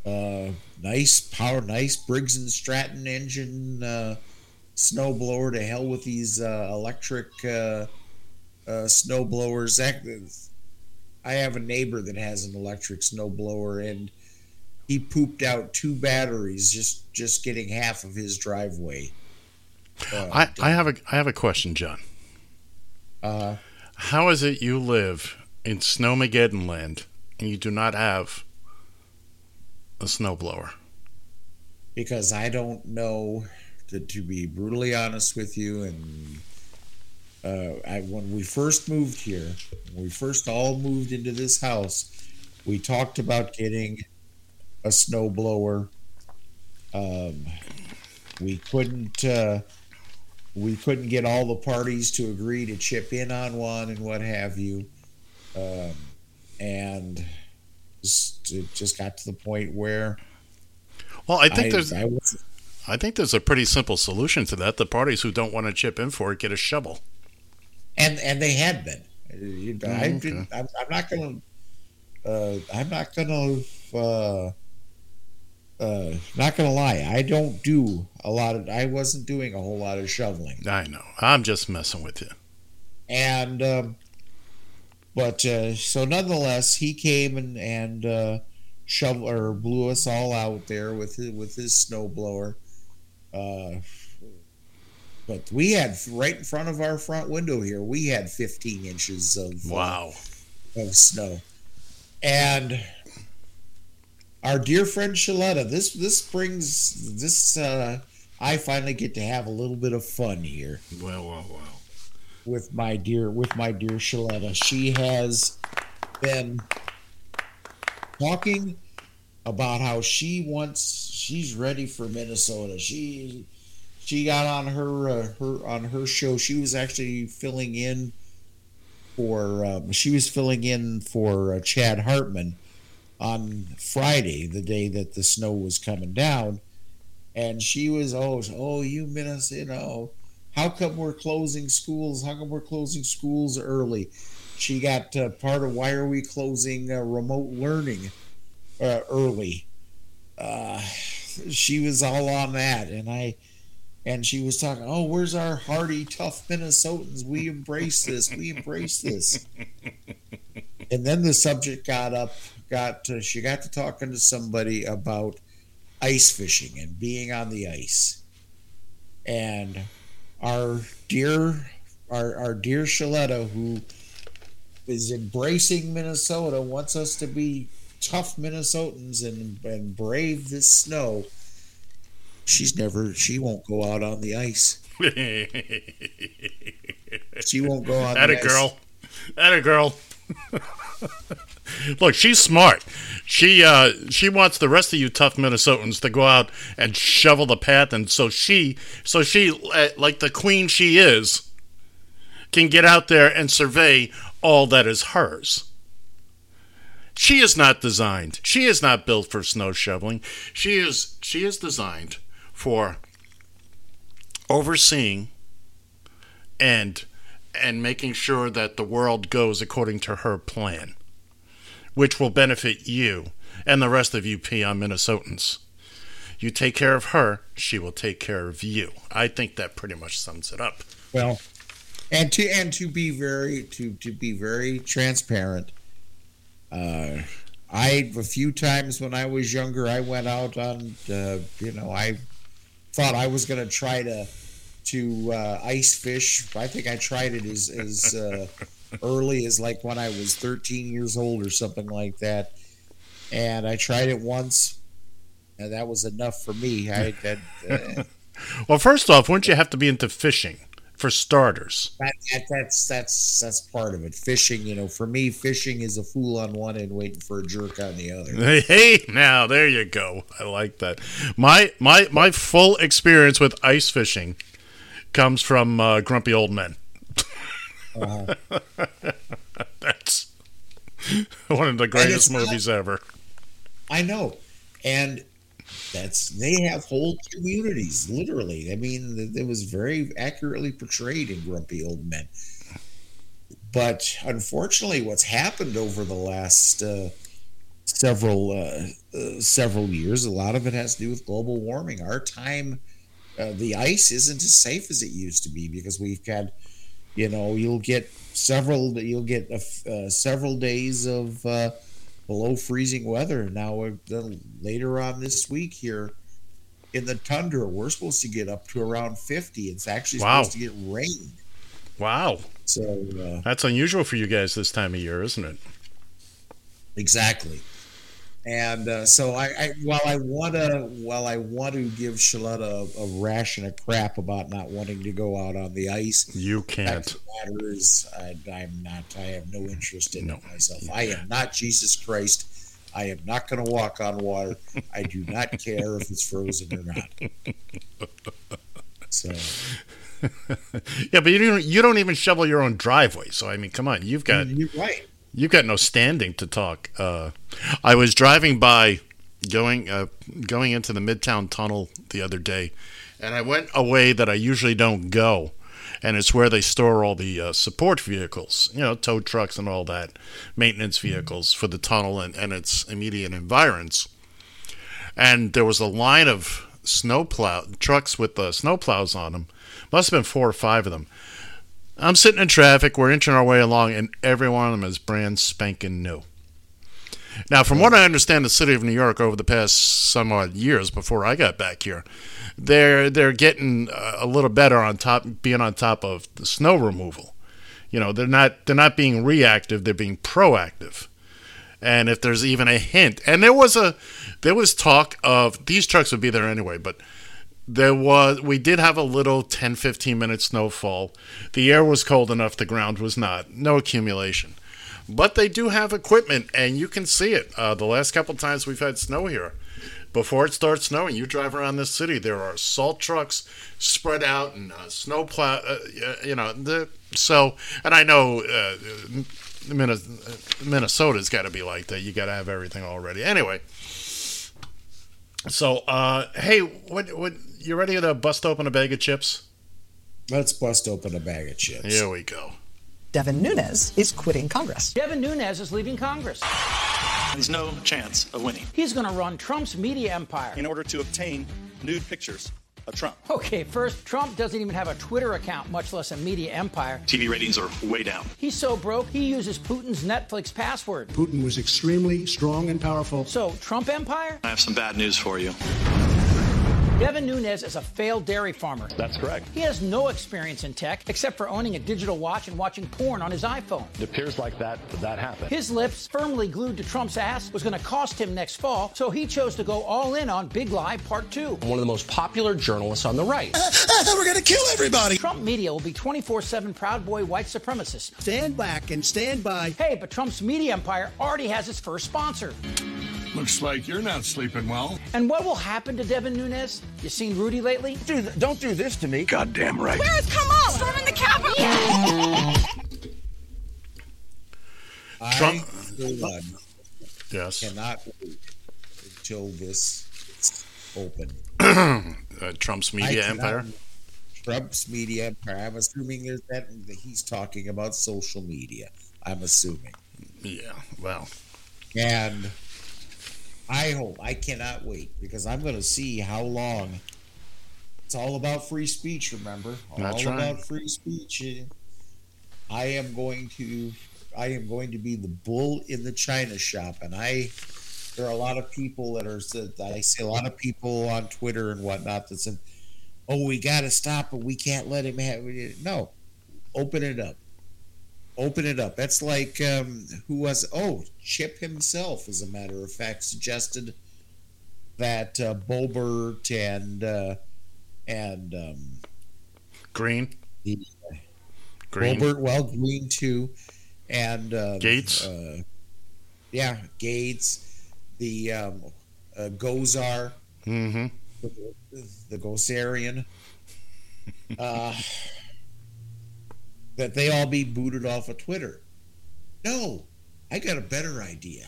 Uh, nice power, nice Briggs and Stratton engine uh, snowblower. To hell with these uh, electric uh, uh, snow blowers. I have a neighbor that has an electric snowblower, and he pooped out two batteries just just getting half of his driveway. Uh, I, I have a I have a question, John. Uh, How is it you live in Snowmageddon land and you do not have a snowblower? because I don't know to, to be brutally honest with you and uh, I, when we first moved here we first all moved into this house we talked about getting a snowblower um, we couldn't uh, we couldn't get all the parties to agree to chip in on one and what have you um, and just, it just got to the point where Well, I think I- there's I I think there's a pretty simple solution to that. The parties who don't want to chip in for it get a shovel. and and they had been. You know, I Mm, didn't, I'm, I'm not gonna. Uh, I'm not gonna. Uh, uh, not gonna lie. I don't do a lot of. I wasn't doing a whole lot of shoveling, I know. I'm just messing with you. and um, but uh, so nonetheless, he came and and uh, shovel or blew us all out there with his, with his snowblower. Uh, but we had right in front of our front window here. We had 15 inches of uh, Wow. of snow. And our dear friend Shaletta, this this brings this uh I finally get to have a little bit of fun here Well, well, well. With my dear with my dear Shaletta. She has been talking about how she wants she's ready for Minnesota. She she got on her uh, her on her show. She was actually filling in for um, she was filling in for uh, Chad Hartman on Friday, the day that the snow was coming down, and she was oh oh you Minnesota, you know how come we're closing schools? How come we're closing schools early? She got uh, part of why are we closing uh, remote learning uh, early? Uh, she was all on that, and I and she was talking. Oh, where's our hardy, tough Minnesotans? We embrace this. We embrace this. and then the subject got up. Got to, she got to talking to somebody about ice fishing and being on the ice, and our dear our, our dear Shaletta, who is embracing Minnesota, wants us to be tough Minnesotans and, and brave this snow. She's never she won't go out on the ice. She won't go on That the a girl. That a girl. Look, she's smart. She uh, she wants the rest of you tough Minnesotans to go out and shovel the path, and so she, so she, uh, like the queen she is, can get out there and survey all that is hers. She is not designed. She is not built for snow shoveling. She is she is designed for overseeing and and making sure that the world goes according to her plan, which will benefit you and the rest of you peon Minnesotans. You take care of her, she will take care of you. I think that pretty much sums it up. Well, and to and to be very to to be very transparent, uh, I a few times when I was younger, I went out on uh, you know I thought I was going to try to to uh, ice fish. I think I tried it as as uh, early as like when I was 13 years old or something like that, and I tried it once, and that was enough for me. I that, uh, well, first off, wouldn't you have to be into fishing? For starters, that, that, that's that's that's part of it. Fishing, you know, for me, fishing is a fool on one end waiting for a jerk on the other. Hey, hey, now there you go. I like that. My my my full experience with ice fishing comes from uh, Grumpy Old Men. Uh-huh. That's one of the greatest movies not, ever. I know, and that's they have whole communities, literally. I mean, it was very accurately portrayed in Grumpy Old Men. But unfortunately, what's happened over the last uh, several uh, uh, several years, a lot of it has to do with global warming. Our time uh, the ice isn't as safe as it used to be because we've had, you know, you'll get several, you'll get uh, several days of uh, below freezing weather. Now, uh, later on this week here in the tundra, we're supposed to get up to around 50. It's actually wow. supposed to get rain. Wow. So uh, that's unusual for you guys this time of year, isn't it? Exactly. And uh, so I, I, while I want to, while I want to give Shaletta a, a, ration of crap about not wanting to go out on the ice, you can't. Matter is, I, am not. I have no interest in no. it myself. I am not Jesus Christ. I am not going to walk on water. I do not care if it's frozen or not. So. yeah, but you don't. You don't even shovel your own driveway. So I mean, come on, you've got. You're right. You've got no standing to talk. Uh, I was driving by, going uh, going into the Midtown Tunnel the other day, and I went a way that I usually don't go, and it's where they store all the uh, support vehicles, you know, tow trucks and all that, maintenance vehicles for the tunnel and, and its immediate environs. And there was a line of snowplow trucks with uh, snowplows on them. Must have been four or five of them I'm sitting in traffic. We're inching our way along, and every one of them is brand spanking new. Now, from what I understand, the city of New York over the past some odd years before I got back here, they're they're getting uh, a little better on top, being on top of the snow removal. You know, they're not they're not being reactive; they're being proactive. And if there's even a hint, and there was a there was talk of these trucks would be there anyway, but there was we did have a little 10 15 minute snowfall. The air was cold enough the ground was not no accumulation. But they do have equipment and you can see it. Uh, the last couple times we've had snow here. Before it starts snowing you drive around this city there are salt trucks spread out and uh, snow plow uh, you know the so and i know uh, minnesota's got to be like that. You got to have everything already anyway so, uh, hey, what, what, you ready to bust open a bag of chips? Let's bust open a bag of chips. Here we go. Devin Nunes is quitting Congress. Devin Nunes is leaving Congress. There's no chance of winning. He's going to run Trump's media empire. In order to obtain nude pictures of Trump. Okay, first, Trump doesn't even have a Twitter account, much less a media empire. TV ratings are way down. He's so broke, he uses Putin's Netflix password. Putin was extremely strong and powerful. So, Trump empire? I have some bad news for you. Devin Nunes is a failed dairy farmer. That's correct. He has no experience in tech except for owning a digital watch and watching porn on his iPhone. It appears like that that happened. His lips, firmly glued to Trump's ass, was going to cost him next fall, so he chose to go all in on Big Lie Part 2. One of the most popular journalists on the right. Uh, uh, uh, we're going to kill everybody. Trump media will be 24 7 Proud Boy white supremacists. Stand back and stand by. Hey, but Trump's media empire already has its first sponsor. Looks like you're not sleeping well. And what will happen to Devin Nunes? You seen Rudy lately? Dude, don't do this to me. Goddamn right. Where is Kamala? Storming the Capitol. Trump- I, one, Yes. cannot wait until this is open. uh, Trump's media empire. Trump's media empire. I'm assuming there's that that he's talking about social media. I'm assuming. Yeah. Well. And I hope I cannot wait because I'm going to see how long. It's all about free speech. Remember, all That's right. about free speech. I am going to, I am going to be the bull in the china shop, and I. There are a lot of people that are. Said I see a lot of people on Twitter and whatnot that said, "Oh, we got to stop it. We can't let him have." It. No, open it up open it up. That's like um, who was oh Chip himself, as a matter of fact, suggested that uh, Boebert and uh, and um, Greene. the Greene. Boebert, well, Greene too, and um, Gates. Uh, yeah, Gates, the um, uh, Gosar, Mm-hmm. the, the Gosarian. That they all be booted off of Twitter. No, I got a better idea.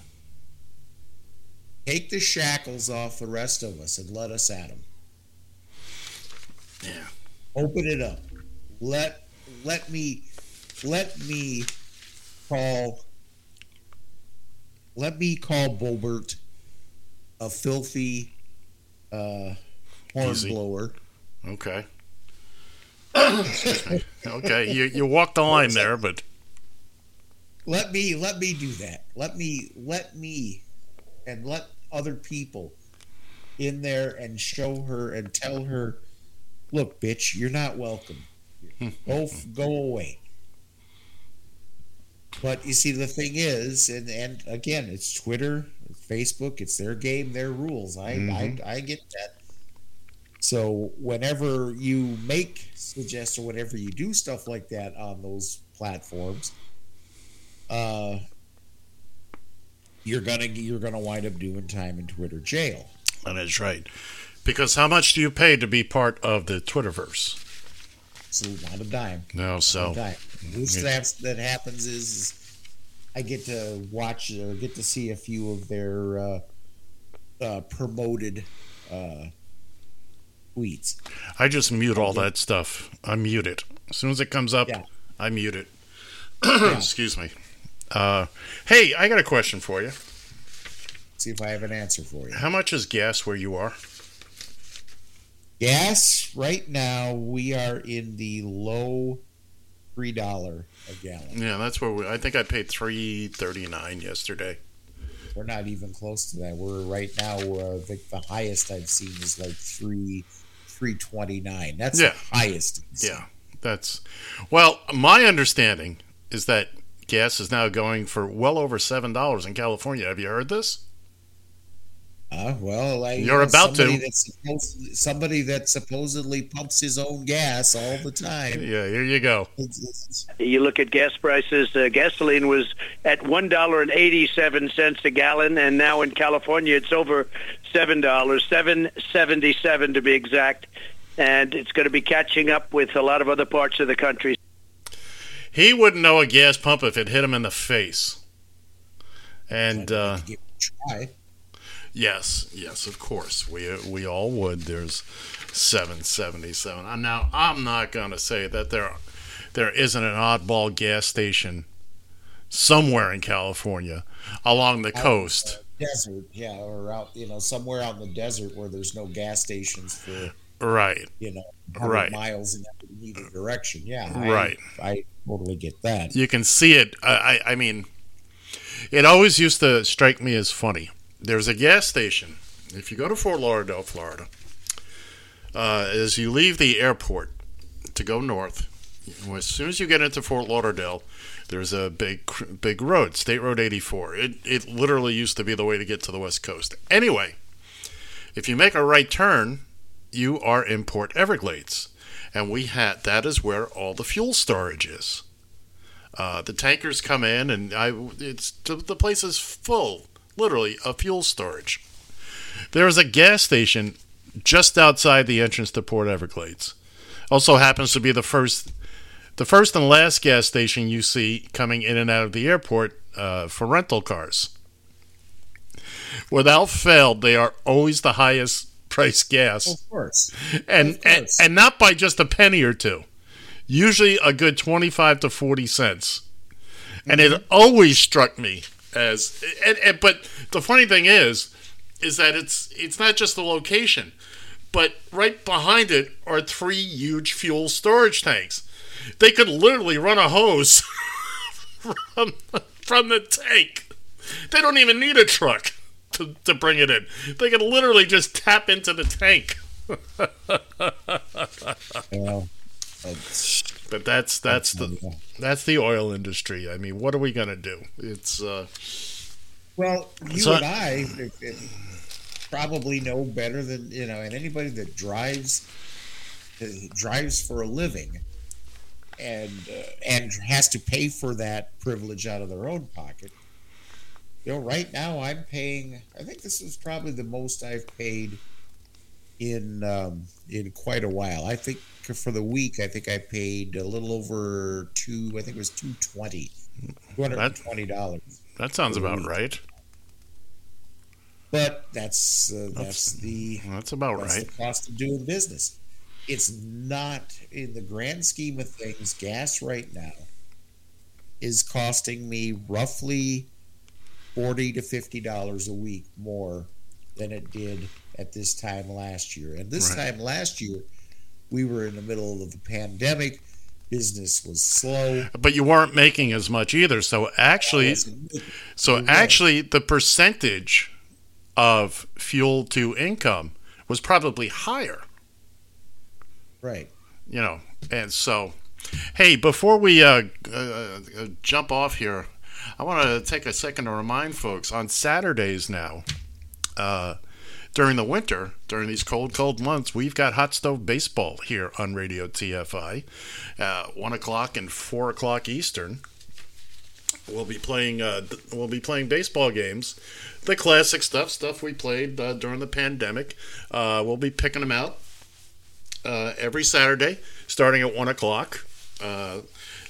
Take the shackles off the rest of us and let us at them. Yeah. Open it up. Let let me let me call let me call Boebert a filthy uh horn Easy. blower. Okay. Excuse me. Okay, you you walked the line there, but let me let me do that. Let me let me and let other people in there and show her and tell her look bitch you're not welcome. Go go away. But you see the thing is and and again it's twitter it's facebook it's their game their rules. I Mhm. I, I get that so whenever you make suggest or whenever you do stuff like that on those platforms uh, you're gonna you're gonna wind up doing time in Twitter jail. that is right. Because how much do you pay to be part of the Twitterverse? So not a dime. No, so dime. That that happens is, is I get to watch or get to see a few of their uh, uh, promoted uh, tweets. I just mute all that stuff. I mute it as soon as it comes up. Yeah. I mute it. Excuse me. Uh, hey, I got a question for you. See if I have an answer for you. How much is gas where you are? Gas right now we are in the low three dollar a gallon. Yeah, that's where we. I think I paid three thirty nine yesterday. We're not even close to that. We're right now. Uh, the, the highest I've seen is like three, three twenty nine. That's Yeah. the highest. I've seen. Yeah, that's. Well, my understanding is that gas is now going for well over seven dollars in California. Have you heard this? Uh, well, I, You're about somebody to. That's supposed, somebody that supposedly pumps his own gas all the time. Yeah, here you go. You look at gas prices. Uh, gasoline was at one dollar and eighty-seven cents a gallon, and now in California it's over seven dollars, seven seventy-seven to be exact. And it's going to be catching up with a lot of other parts of the country. He wouldn't know a gas pump if it hit him in the face. And uh, Try. yes, yes, of course, we we all would. There's seven seventy seven. And now I'm not going to say that there there isn't an oddball gas station somewhere in California along the Out in coast. Desert, yeah, or out, you know, somewhere out in the desert where there's no gas stations for, Right. you know, Right. miles in either direction. Yeah, Right. I, totally get that. You can see it. I, I, I mean, it always used to strike me as funny. There's a gas station. If you go to Fort Lauderdale, Florida, uh, as you leave the airport to go north, as soon as you get into Fort Lauderdale, there's a big big road, State Road 84. It it literally used to be the way to get to the West Coast. Anyway, if you make a right turn, you are in Port Everglades, and we had that is where all the fuel storage is. Uh, the tankers come in, and I it's the place is full, literally, of fuel storage. There is a gas station just outside the entrance to Port Everglades. Also happens to be the first, the first and last gas station you see coming in and out of the airport uh, for rental cars. Without fail, they are always the highest price gas. Of course. And, Of course. and and not by just a penny or two. Usually a good 25 to 40 cents. And it always struck me as and, and, but the funny thing is is that it's it's not just the location, but right behind it are three huge fuel storage tanks. They could literally run a hose from, from the tank. They don't even need a truck to, to bring it in. They could literally just tap into the tank. Well, but that's that's the that's the oil industry. I mean, what are we gonna do? It's uh, Well, you So- and I probably know better than you know, and anybody that drives drives for a living and uh, and has to pay for that privilege out of their own pocket. You know, right now I'm paying. I think this is probably the most I've paid in um, in quite a while. I think for the week, I think I paid a little over two. I think it was two twenty. Two hundred and twenty dollars. that sounds about right. But that's uh, that's the That's about that's right. the cost of doing business. It's not in the grand scheme of things. Gas right now is costing me roughly forty to fifty dollars a week more than it did at this time last year. And this Right. time last year, we were in the middle of the pandemic. Business was slow. But you weren't making as much either. So actually, so actually, the percentage of fuel to income was probably higher. Right. You know, and so, hey, before we uh, uh, uh, jump off here, I want to take a second to remind folks on Saturdays now. Uh, during the winter, during these cold, cold months, we've got hot stove baseball here on Radio TFI, uh, one o'clock and four o'clock Eastern. We'll be playing. Uh, we'll be playing baseball games, the classic stuff, stuff we played uh, during the pandemic. Uh, we'll be picking them out uh, every Saturday, starting at one o'clock. Uh,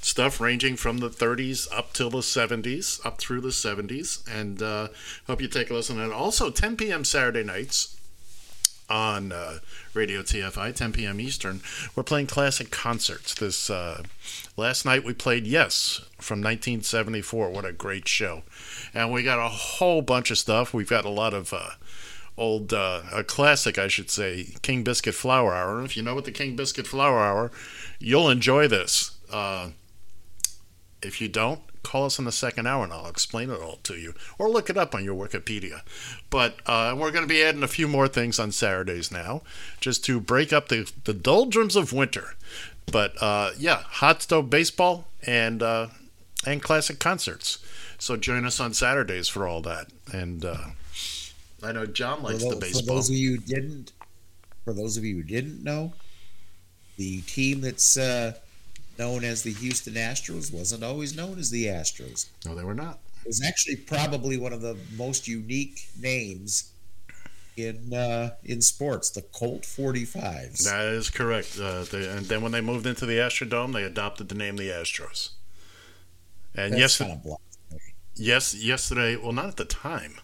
stuff ranging from the 30s up till the 70s, up through the 70s, and uh, hope you take a listen. And also 10 p.m. Saturday nights on uh, Radio TFI, 10 p.m. Eastern, we're playing classic concerts. This uh, last night we played Yes from 1974. What a great show! And we got a whole bunch of stuff. We've got a lot of uh, old, uh, a classic, I should say, King Biscuit Flower Hour. If you know what the King Biscuit Flower Hour, you'll enjoy this. Uh, if you don't, call us in the second hour and I'll explain it all to you. Or look it up on your Wikipedia. But uh, we're going to be adding a few more things on Saturdays now, just to break up the, the doldrums of winter. But uh, yeah, hot stove baseball and uh, and classic concerts. So join us on Saturdays for all that. And uh, I know John likes tho- the For those of you didn't, for those of you who didn't know, the team that's uh, known as the Houston Astros wasn't always known as the Astros. No, they were not. It was actually probably one of the most unique names in uh, in sports, the Colt 45s. That is correct. Uh, they, and then when they moved into the Astrodome, they adopted the name the Astros. And yes, kind of yes, yesterday. Well, not at the time,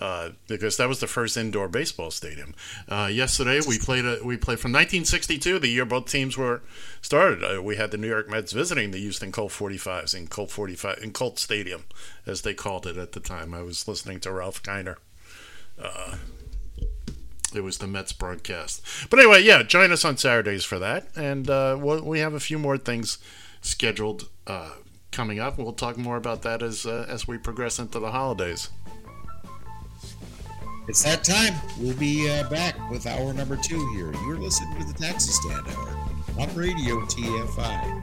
uh, because that was the first indoor baseball stadium. Uh, yesterday we played. A, we played from 1962, the year both teams were started. Uh, we had the New York Mets visiting the Houston Colt 45s in Colt 45 in Colt Stadium, as they called it at the time. I was listening to Ralph Kiner. Uh, it was the Mets broadcast. But anyway, yeah, join us on Saturdays for that. And uh, we'll, we have a few more things scheduled coming up. We'll talk more about that as as we progress into the holidays. It's that time. We'll be uh, back with hour number two here. You're listening to the Taxi Stand Hour on Radio TFI.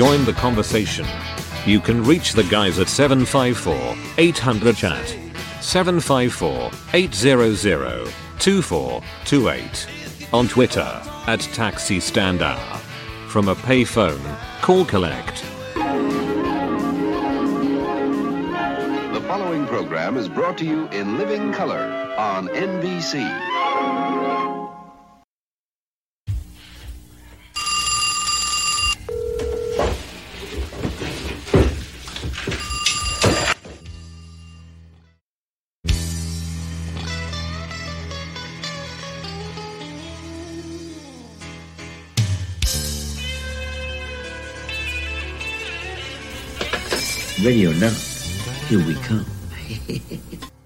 join the conversation. You can reach the guys at 754 800 chat. 754 800 2428. On Twitter, at Taxi Standar. From a payphone, call collect. The following program is brought to you in living color on NBC. Ready or not, Here we come.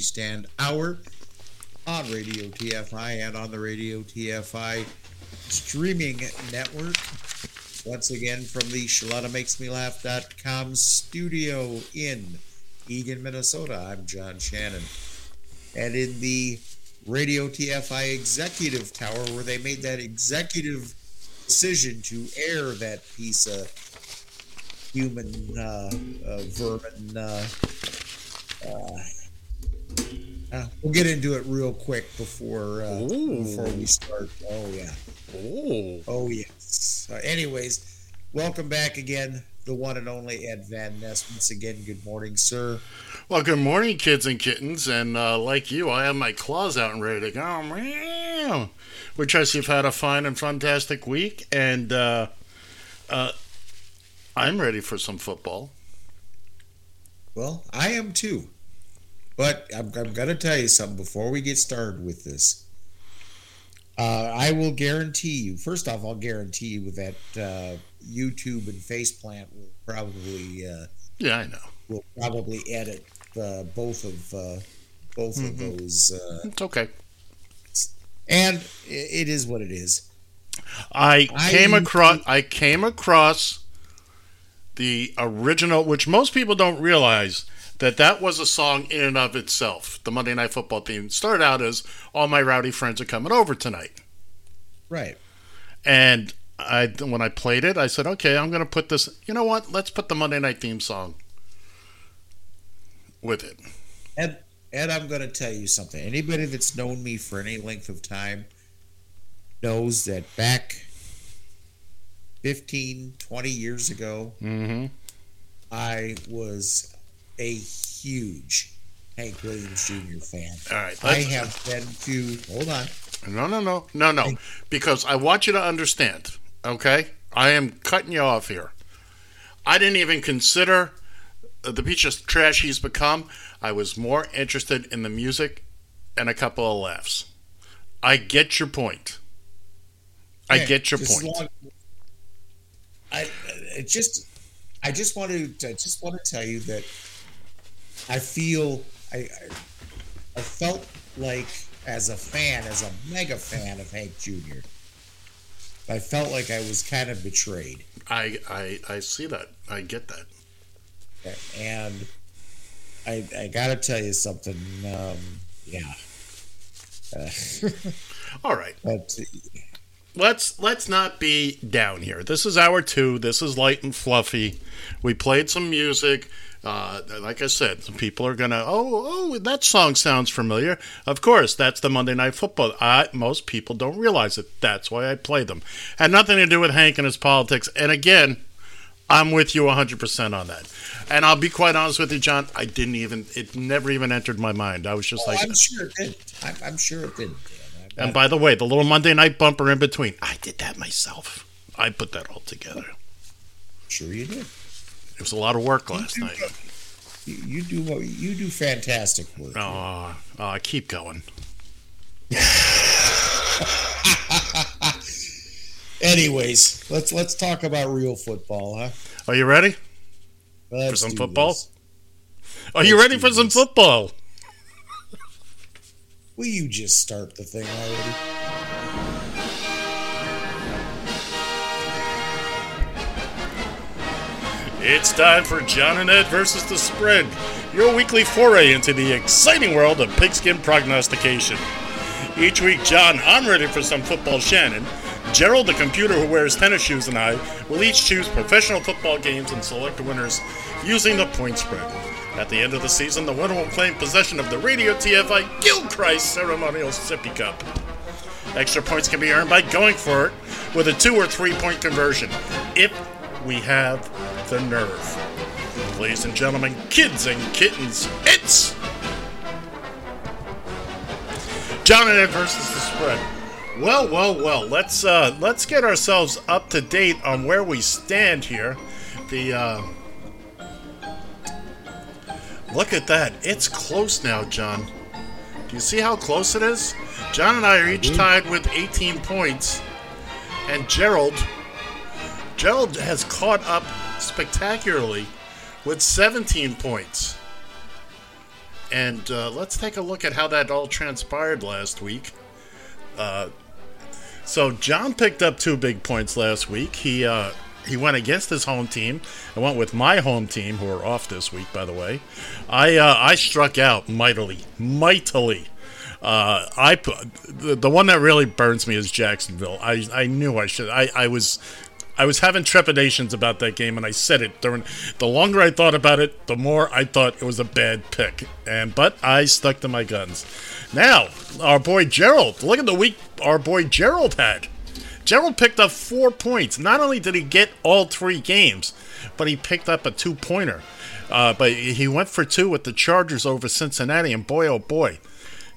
Stand Hour on Radio TFI and on the Radio TFI streaming network. Once again, from the ShalettaMakesMeLaugh.com studio in Eagan, Minnesota, I'm John Shannon. And in the Radio TFI executive tower, where they made that executive decision to air that piece of human uh, uh, vermin. Uh, uh, we'll get into it real quick before uh, before we start. Oh yeah. Oh. Oh yes. Uh, anyways, welcome back again, the one and only Ed Van Ness. Once again, good morning, sir. Well, good morning, kids and kittens. And uh, like you, I have my claws out and ready to go. Meow. We trust you've had a fine and fantastic week. And uh, uh, I'm ready for some football. Well, I am too. But I'm, I'm going to tell you something before we get started with this. Uh, I will guarantee you, first off, I'll guarantee you that uh, YouTube and Faceplant will probably. Uh, yeah, I know. Will probably edit uh, both of uh, both Mhm. of those. Uh, It's okay. and it is what it is. I I- came across I came across the original, which most people don't realize that that was a song in and of itself. The Monday Night Football theme started out as "All my rowdy friends are coming over tonight," Right. and I when I played it, I said, "Okay, I'm going to put this. You know what? Let's put the Monday Night theme song with it." Ed, Ed, I'm going to tell you something. Anybody that's known me for any length of time knows that back 15, 20 years ago, Mm-hmm. I was a huge Hank Williams Jr. fan. All right, I have been to, hold on. No, no, no, no, no. Because I want you to understand, okay? I am cutting you off here. I didn't even consider the piece of trash he's become. I was more interested in the music and a couple of laughs. I get your point. I Yeah, get your point. long- I, I just, I just want to, I just want to tell you that I feel, I, I, I felt like as a fan, as a mega fan of Hank Jr., I felt like I was kind of betrayed. I, I, I see that. I get that. And I, I got to tell you something. Um, yeah. Uh, All right. But, let's let's not be down here. This is hour two. This is light and fluffy. We played some music. Uh, like I said, some people are gonna. Oh, oh, that song sounds familiar. Of course, that's the Monday Night Football. I, most people don't realize it. That's why I play them. Had nothing to do with Hank and his politics. And again, I'm with you 100% on that. And I'll be quite honest with you, John. I didn't even. It never even entered my mind. I was just oh, like. I'm sure it did. I'm, I'm sure it did. And by the way, the little Monday night bumper in between, I did that myself. I put that all together. Sure, you did. It was a lot of work last night. You, you do you do fantastic work. Oh, oh keep going. Anyways, let's let's talk about real football, huh? Are you ready let's for some football? This. Are let's you ready for some football? Will you just start the thing already? It's time for John and Ed versus the spread, your weekly foray into the exciting world of pigskin prognostication. Each week, John, I'm ready for some football Shannon. Gerald, the computer who wears tennis shoes, and I will each choose professional football games and select winners using the point spread. At the end of the season, the winner will claim possession of the Radio TFI Gilchrist Ceremonial Sippy Cup. Extra points can be earned by going for it with a two or three point conversion if we have the nerve. Ladies and gentlemen, kids and kittens, it's John and Ed versus the spread. Well, well, well. Let's uh, let's get ourselves up to date on where we stand here. The uh, look at that. It's close now, John. Do you see how close it is? John and I are each tied with 18 points, and Gerald Gerald has caught up spectacularly with 17 points. And uh, let's take a look at how that all transpired last week. Uh, so John picked up two big points last week. He uh, he went against his home team. I went with my home team, who are off this week, by the way. I uh, I struck out mightily, mightily. Uh, I the, the one that really burns me is Jacksonville. I I knew I should. I I was I was having trepidations about that game, and I said it during. The longer I thought about it, the more I thought it was a bad pick. And but I stuck to my guns. Now, our boy Gerald. Look at the week our boy Gerald had. Gerald picked up four points. Not only did he get all three games, but he picked up a two-pointer. Uh, but he went for two with the Chargers over Cincinnati, and boy, oh boy,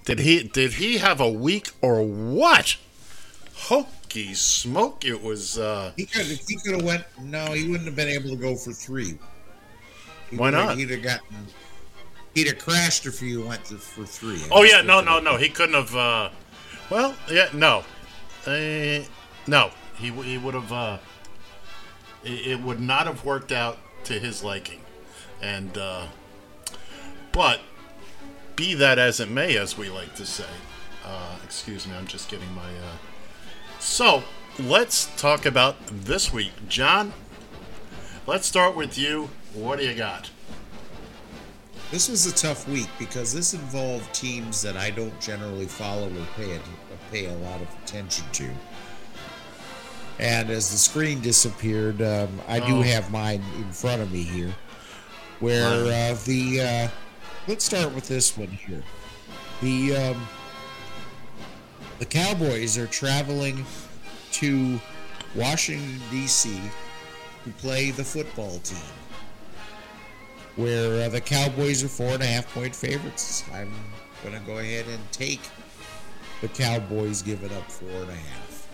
did he did he have a week or what? Smoke! It was. Uh, he could he could have went. No, he wouldn't have been able to go for three. He Why not? He'd have gotten. He'd have crashed if he went to, for three. Oh yeah, no, no, no. He couldn't have. Uh, well, yeah, no, uh, no. He he would have. Uh, it, it would not have worked out to his liking, and uh, but be that as it may, as we like to say. Uh, excuse me, I'm just getting my. Uh, so let's talk about this week, John. Let's start with you. What do you got? This was a tough week because this involved teams that I don't generally follow or pay a, pay a lot of attention to. And as the screen disappeared, um, I do Oh. have mine in front of me here. Where uh, the uh, let's start with this one here. The um, the Cowboys are traveling to Washington D.C. to play the football team where uh, the Cowboys are four and a half point favorites. I'm going to go ahead and take the Cowboys giving up four and a half.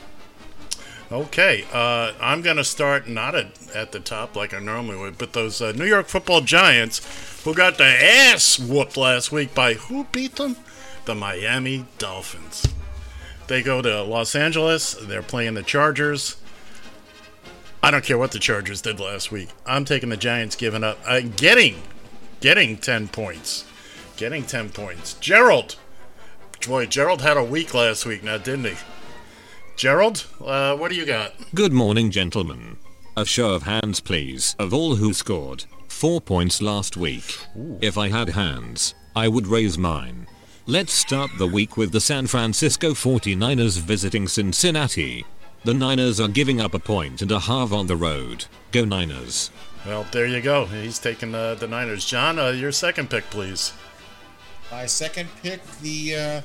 Okay, uh, I'm going to start not at, at the top like I normally would, but those uh, New York football giants who got their ass whooped last week by who beat them? The Miami Dolphins. They go to Los Angeles, they're playing the Chargers. I don't care what the Chargers did last week. I'm taking the Giants giving up, uh, getting, getting 10 points. Getting 10 points. Gerald. Boy, Gerald had a week last week now, didn't he? Gerald, uh, what do you got? Good morning, gentlemen. A show of hands please of all who scored 4 points last week. If I had hands, I would raise mine. Let's start the week with the San Francisco 49ers visiting Cincinnati. The Niners are giving up a point and a half on the road. Go Niners. Well, there you go. He's taking uh, the Niners. John, uh, your second pick, please. My second pick, the uh,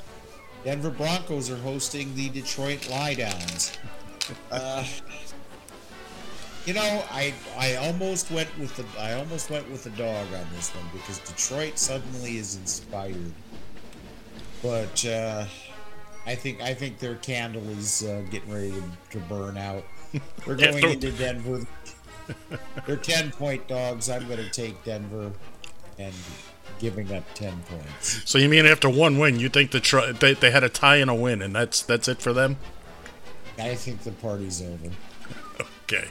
Denver Broncos are hosting the Detroit Lie Downs. Uh, you know, I I almost went with the I almost went with the dog on this one because Detroit suddenly is inspired, but uh, I think I think their candle is uh, getting ready to, to burn out. We're going into Denver. They're ten point dogs. I'm going to take Denver and giving up ten points. So you mean after one win, you think the tr- they, they had a tie and a win, and that's that's it for them? I think the party's over. Okay.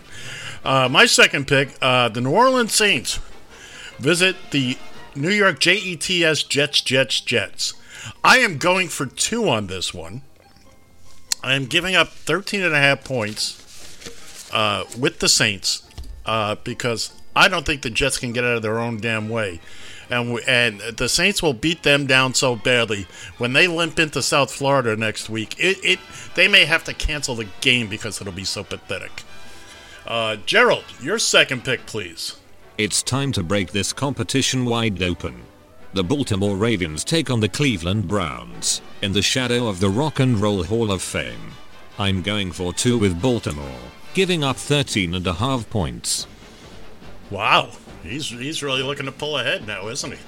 Uh, my second pick, uh, the New Orleans Saints visit the New York Jets Jets Jets Jets. I am going for two on this one. I am giving up 13 and a half points uh, with the Saints uh, because I don't think the Jets can get out of their own damn way. And, we, and the Saints will beat them down so badly when they limp into South Florida next week. It, it they may have to cancel the game because it'll be so pathetic. Uh, Gerald, your second pick, please. It's time to break this competition wide open. The Baltimore Ravens take on the Cleveland Browns in the shadow of the Rock and Roll Hall of Fame. I'm going for two with Baltimore, giving up 13 and a half points. Wow, he's he's really looking to pull ahead now, isn't he?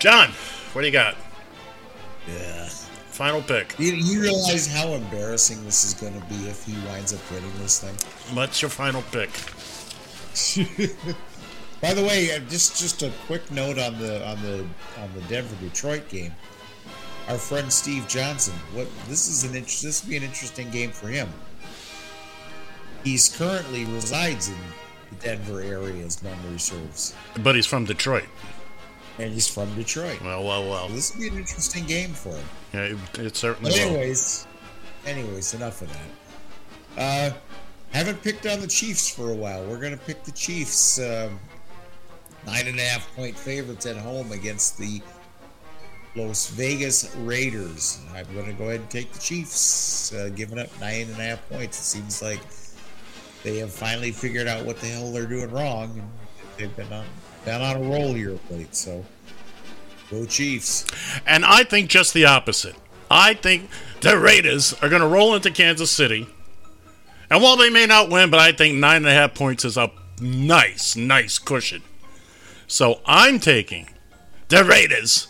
John, what do you got? Yeah. Final pick. You, you realize how embarrassing this is going to be if he winds up winning this thing? What's your final pick? By the way, uh, just just a quick note on the on the on the Denver Detroit game. Our friend Steve Johnson. What this is an inter- this would be an interesting game for him. He's currently resides in the Denver area, as memory serves, But he's from Detroit. and he's from Detroit. Well, well, well. This would be an interesting game for him. Yeah, it, it certainly But will. anyways, anyways, enough of that. Uh, haven't picked on the Chiefs for a while. We're gonna pick the Chiefs. Um, nine and a half point favorites at home against the Las Vegas Raiders. I'm gonna go ahead and take the Chiefs, uh, giving up nine and a half points. It seems like they have finally figured out what the hell they're doing wrong, they've been on been on a roll here of late. So, go Chiefs. And I think just the opposite. I think the Raiders are going to roll into Kansas City. And while they may not win, but I think nine and a half points is a nice, nice cushion. So I'm taking the Raiders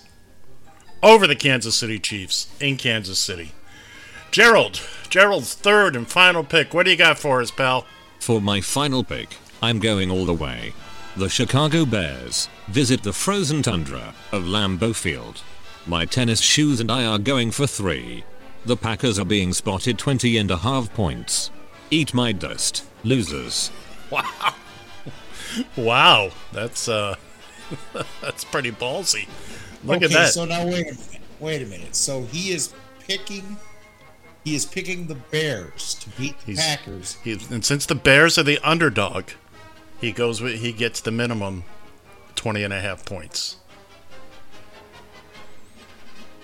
over the Kansas City Chiefs in Kansas City. Gerald, Gerald's third and final pick. What do you got for us, pal? For my final pick, I'm going all the way. The Chicago Bears visit the frozen tundra of Lambeau Field. My tennis shoes and I are going for three. The Packers are being spotted 20 and a half points. Eat my dust, losers. Wow. Wow. That's uh that's pretty ballsy. Look okay, at that. So now wait a minute. Wait a minute. So he is picking. He is picking the Bears to beat the He's- Packers. He, and since the Bears are the underdog, he goes with he gets the minimum 20 and a half points.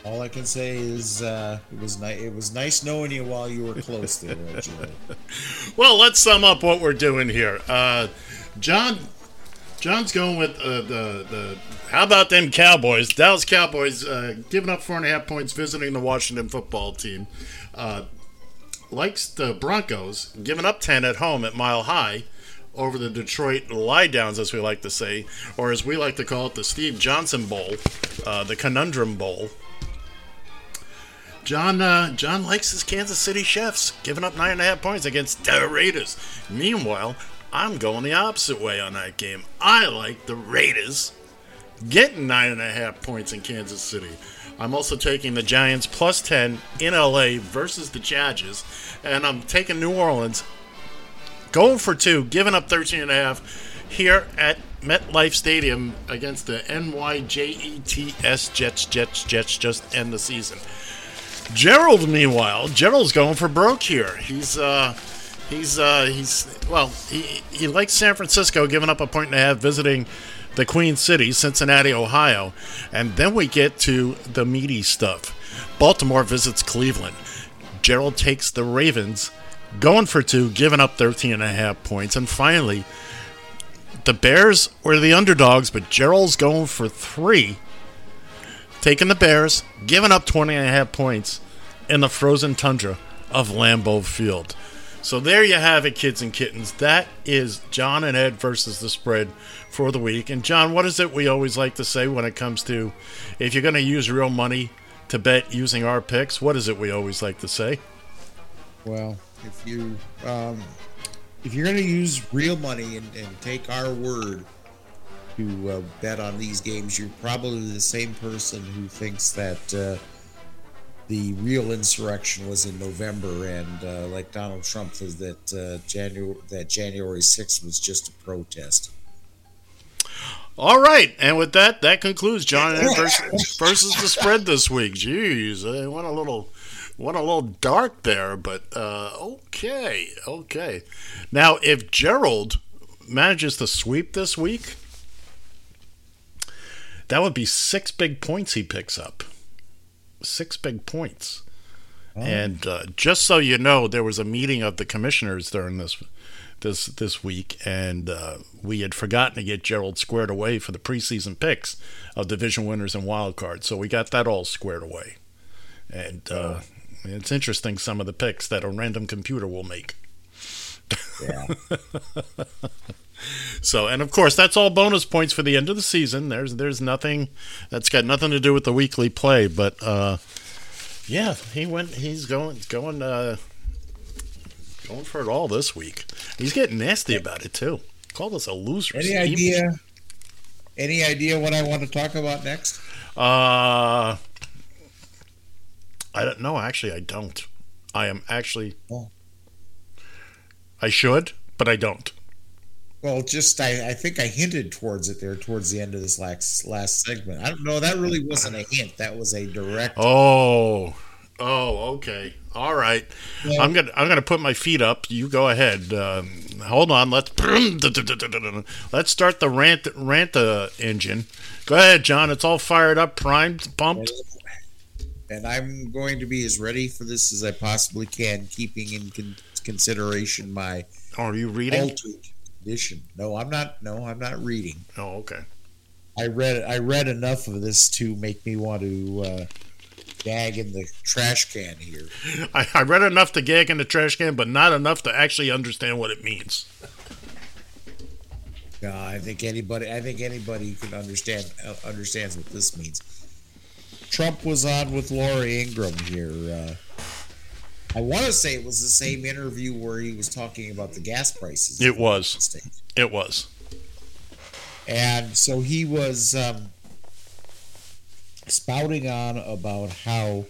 All I can say is uh, it was nice. It was nice knowing you while you were close there. Well, let's sum up what we're doing here. Uh, John, John's going with uh, the the. How about them Cowboys? Dallas Cowboys uh, giving up four and a half points, visiting the Washington football team. Uh, likes the Broncos giving up ten at home at Mile High over the Detroit Lie Downs, as we like to say, or as we like to call it, the Steve Johnson Bowl, uh, the Conundrum Bowl. John uh, John likes his Kansas City Chefs, giving up nine and a half points against the Raiders. Meanwhile, I'm going the opposite way on that game. I like the Raiders getting nine and a half points in Kansas City. I'm also taking the Giants plus 10 in LA versus the Chargers, and I'm taking New Orleans going for two, giving up 13 and a half here at MetLife Stadium against the NYJETS Jets, Jets, Jets, just end the season. Gerald, meanwhile, Gerald's going for broke here. He's uh, He's uh, he's well, he he likes San Francisco, giving up a point and a half, visiting the Queen City, Cincinnati, Ohio, and then we get to the meaty stuff. Baltimore visits Cleveland. Gerald takes the Ravens, going for two, giving up 13 and a half points, and finally, the Bears were the underdogs, but Gerald's going for three, taking the Bears, giving up 20 and a half points in the frozen tundra of Lambeau Field. So there you have it, kids and kittens. That is John and Ed versus the spread for the week. And John, what is it we always like to say when it comes to if you're going to use real money to bet using our picks? What is it we always like to say? Well, if you um, if you're going to use real money and, and take our word to uh, bet on these games, you're probably the same person who thinks that uh, the real insurrection was in November, and uh, like Donald Trump says that uh, January that January 6th was just a protest. All right, and with that, that concludes John versus, versus the spread this week. Jeez, I went a little went a little dark there, but uh, okay, okay. Now, if Gerald manages to sweep this week, that would be six big points he picks up. Six big points. Oh. And uh, just so you know, there was a meeting of the commissioners during this this this week, and uh, we had forgotten to get Gerald squared away for the preseason picks of division winners and wild cards. So we got that all squared away, and uh, it's interesting some of the picks that a random computer will make. Yeah. so, and of course, that's all bonus points for the end of the season. There's there's nothing that's got nothing to do with the weekly play, but uh, yeah, he went. He's going going uh, going for it all this week. He's getting nasty about it too. Called us a loser. Any idea? Any idea what I want to talk about next? Uh, I don't know. Actually, I don't. I am actually. Oh. I should, but I don't. Well, just I, I think I hinted towards it there towards the end of this last last segment. I don't know. That really wasn't a hint. That was a direct. Oh, oh, okay, all right. Yeah. I'm gonna I'm gonna put my feet up. You go ahead. Um, hold on. Let's let's start the rant rant uh, engine. Go ahead, John. It's all fired up, primed, pumped. And I'm going to be as ready for this as I possibly can, keeping in con- consideration my. Are you reading? Altered No, I'm not. No, I'm not reading. Oh, okay. I read. I read enough of this to make me want to uh, gag in the trash can here. I, I read enough to gag in the trash can, but not enough to actually understand what it means. No, I think anybody. I think anybody can understand uh, understands what this means. Trump was on with Laura Ingraham here. Uh, I want to say it was the same interview where he was talking about the gas prices. It was. It was. And so he was um, spouting on about how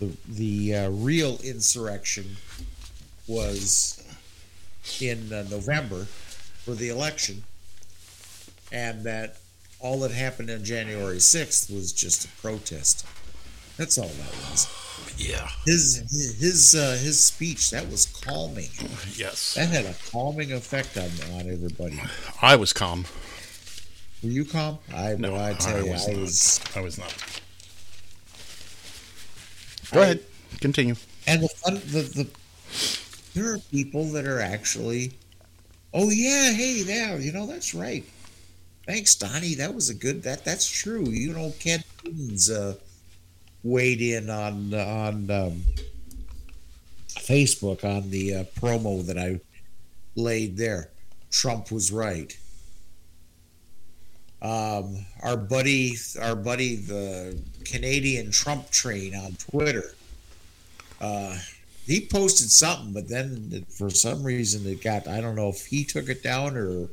the the uh, real insurrection was in uh, November for the election, and that all that happened on January 6th was just a protest. That's all that was. Yeah. His his uh, his speech that was calming. Yes. That had a calming effect on on everybody. I was calm. Were you calm? I No, well, I tell I you, was I not. was. I was not. Go I- ahead. Continue. And the fun, the the there are people that are actually, oh yeah, hey, yeah, you know that's right. Thanks, Donnie. That was a good. That that's true. You know, Ken Newton's uh, weighed in on on um, Facebook on the uh, promo that I laid there. Trump was right. Um, our buddy, our buddy, the Canadian Trump train on Twitter. Uh, he posted something, but then for some reason it got. I don't know if he took it down or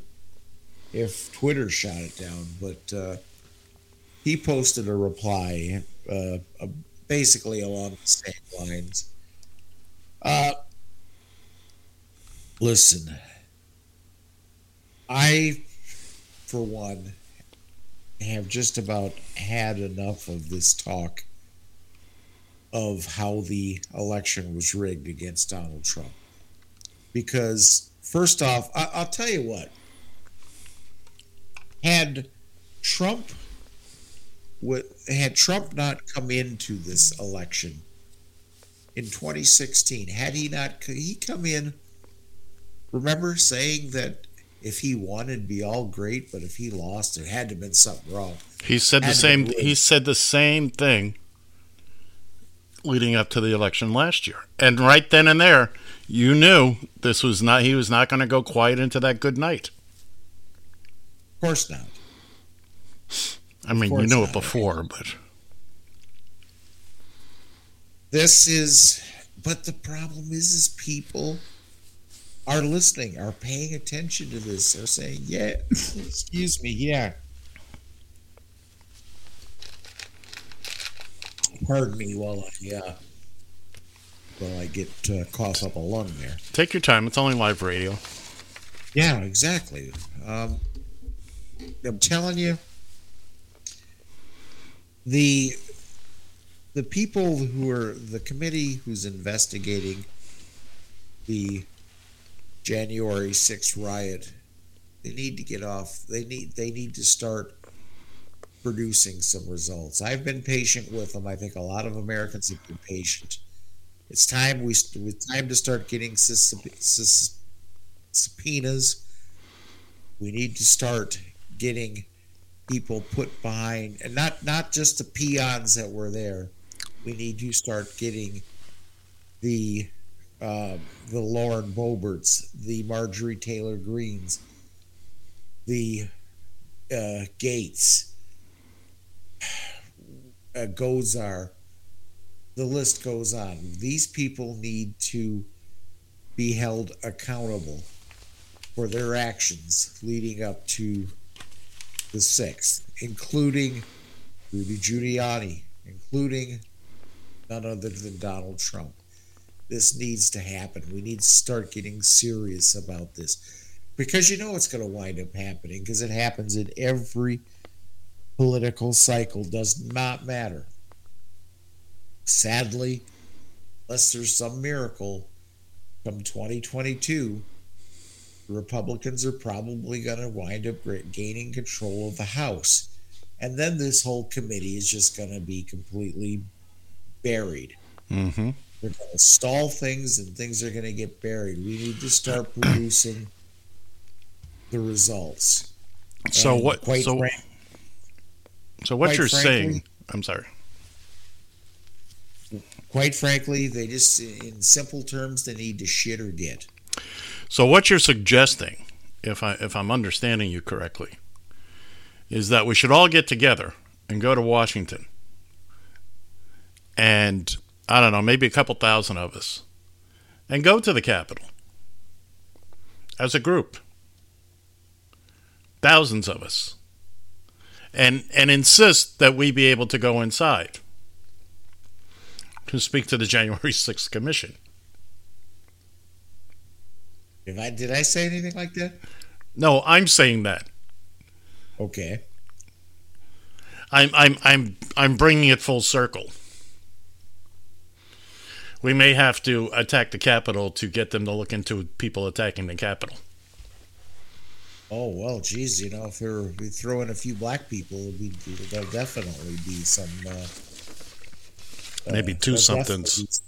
if Twitter shot it down, but uh, he posted a reply, uh, basically along the same lines. Uh, listen, I, for one, have just about had enough of this talk of how the election was rigged against Donald Trump. because first off, I, I'll tell you what. Had Trump had Trump not come into this election in 2016, had he not he come in, remember saying that if he won it'd be all great, but if he lost, there had to have been something wrong. He said Had the same. He said the same thing leading up to the election last year, and right then and there, you knew this was not. He was not going to go quiet into that good night. Of course not. I mean, you knew it before, but This is, but the problem is, is people are listening, are paying attention to this. They're saying, "Yeah, excuse me, yeah." Pardon me while I uh, while I get uh, cough up a lung there. take your time. It's only live radio. Yeah, exactly. Um, I'm telling you, the the people who are the committee who's investigating the January 6th riot, they need to get off. They need they need to start producing some results. I've been patient with them. I think a lot of Americans have been patient. It's time we it's time to start getting subpoenas. We need to start getting people put behind, and not not just the peons that were there. We need to start getting the uh, the Lauren Boeberts, the Marjorie Taylor Greenes, the uh, Gaetz, uh, Gosar. The list goes on. These people need to be held accountable for their actions leading up to the 6th, including Rudy Giuliani, including none other than Donald Trump. This needs to happen. We need to start getting serious about this because you know it's going to wind up happening because it happens in every political cycle, does not matter. Sadly, unless there's some miracle come 2022, the Republicans are probably going to wind up gaining control of the House. And then this whole committee is just going to be completely buried. Mm-hmm. They're going to stall things and things are going to get buried. We need to start producing the results. So And what? So, frank- so what you're frankly- saying? I'm sorry. quite frankly, they just, in simple terms, they need to shit or get. So what you're suggesting, if I if I'm understanding you correctly, is that we should all get together and go to Washington, and I don't know, maybe a couple thousand of us, and go to the Capitol. As a group, thousands of us, and and insist that we be able to go inside. To speak to the January 6th Commission. If I did I say anything like that? No, I'm saying that. Okay. I'm I'm I'm I'm bringing it full circle. We may have to attack the Capitol to get them to look into people attacking the Capitol. Oh well, geez, you know, if they're we throw in a few black people, be, there'll definitely be some. Uh, Maybe uh, two there'll somethings.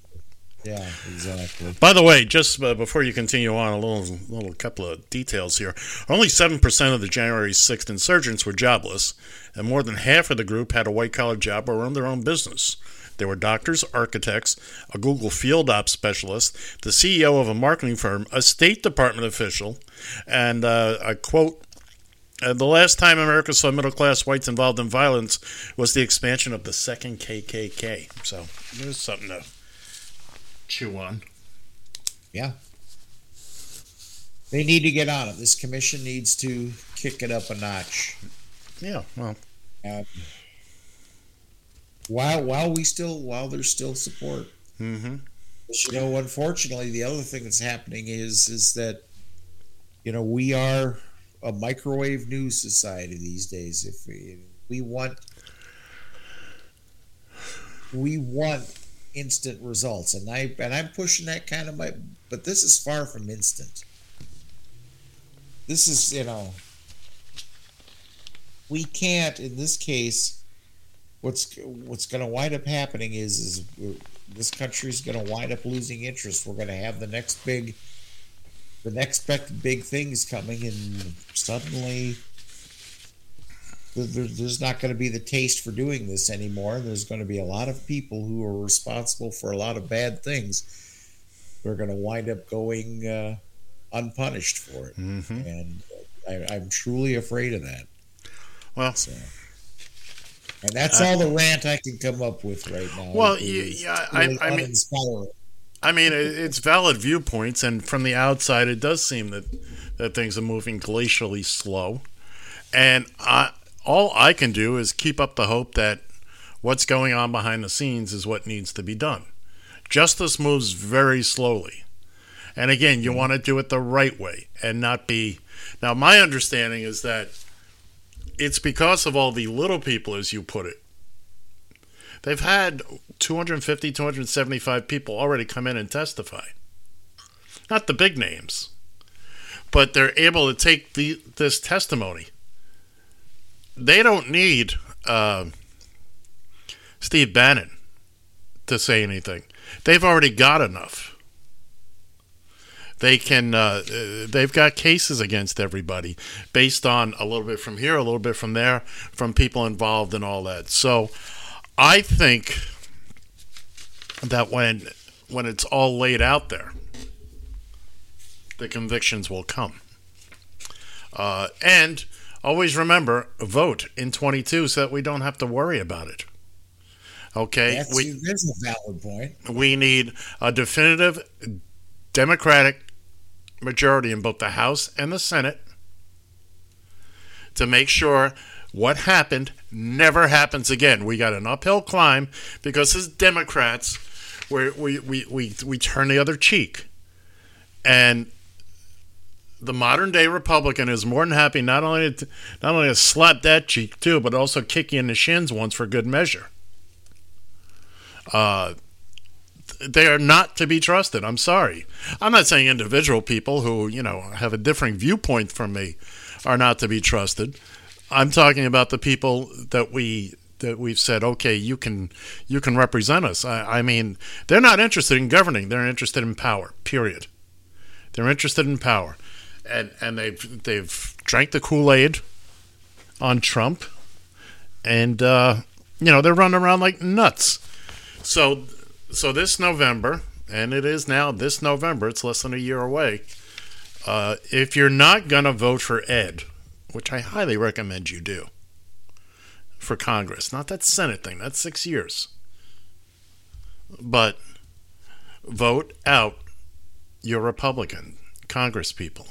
Yeah, exactly. By the way, just uh, before you continue on, a little little couple of details here. Only seven percent of the January sixth insurgents were jobless, and more than half of the group had a white collar job or owned their own business. There were doctors, architects, a Google field ops specialist, the CEO of a marketing firm, a State Department official, and uh, a quote. Uh, the last time America saw middle class whites involved in violence was the expansion of the second KKK. So there's something to chew on. Yeah. They need to get on it. This commission needs to kick it up a notch. Yeah, well, Um, while while we still while there's still support, mm-hmm. But, you know, unfortunately, the other thing that's happening is is that you know we are a microwave news society these days. If we, we want we want instant results, and I and I'm pushing that kind of my. But this is far from instant. This is you know. We can't in this case. What's what's going to wind up happening is is this country is going to wind up losing interest. We're going to have the next big, the next big things coming, and suddenly there's not going to be the taste for doing this anymore. There's going to be a lot of people who are responsible for a lot of bad things. They're going to wind up going uh, unpunished for it, mm-hmm. and I, am truly afraid of that. Well, so, and that's all the rant I can come up with right now. Well, yeah, I, I mean, I mean, it's valid viewpoints, and from the outside, it does seem that that things are moving glacially slow, and I all I can do is keep up the hope that what's going on behind the scenes is what needs to be done. Justice moves very slowly. And again, you want to do it the right way and not be. Now, my understanding is that it's because of all the little people, as you put it. They've had 250, 275 people already come in and testify. Not the big names, but they're able to take the, this testimony they don't need uh, Steve Bannon to say anything. They've already got enough. They can. Uh, they've got cases against everybody based on a little bit from here, a little bit from there, from people involved and all that. So, I think that when when it's all laid out there, the convictions will come. Uh, and always remember vote in 22 so that we don't have to worry about it. Okay, that's, we, that's a valid point. We need a definitive Democratic majority in both the House and the Senate to make sure what happened never happens again. We got an uphill climb because as Democrats, we we, we, we, we turn the other cheek. And the modern day Republican is more than happy not only to, not only to slap that cheek too, but also kick you in the shins once for good measure. Uh, they are not to be trusted. I'm sorry. I'm not saying individual people who you know have a differing viewpoint from me are not to be trusted. I'm talking about the people that we that we've said, okay, you can you can represent us. I, I mean, they're not interested in governing; they're interested in power. Period. They're interested in power and and they've they've drank the Kool Aid on Trump, and uh, you know they're running around like nuts. So so this November, and it is now this November. It's less than a year away. Uh, if you're not gonna vote for Ed, which I highly recommend you do, for Congress, not that Senate thing. That's six years. But vote out your Republican Congress people.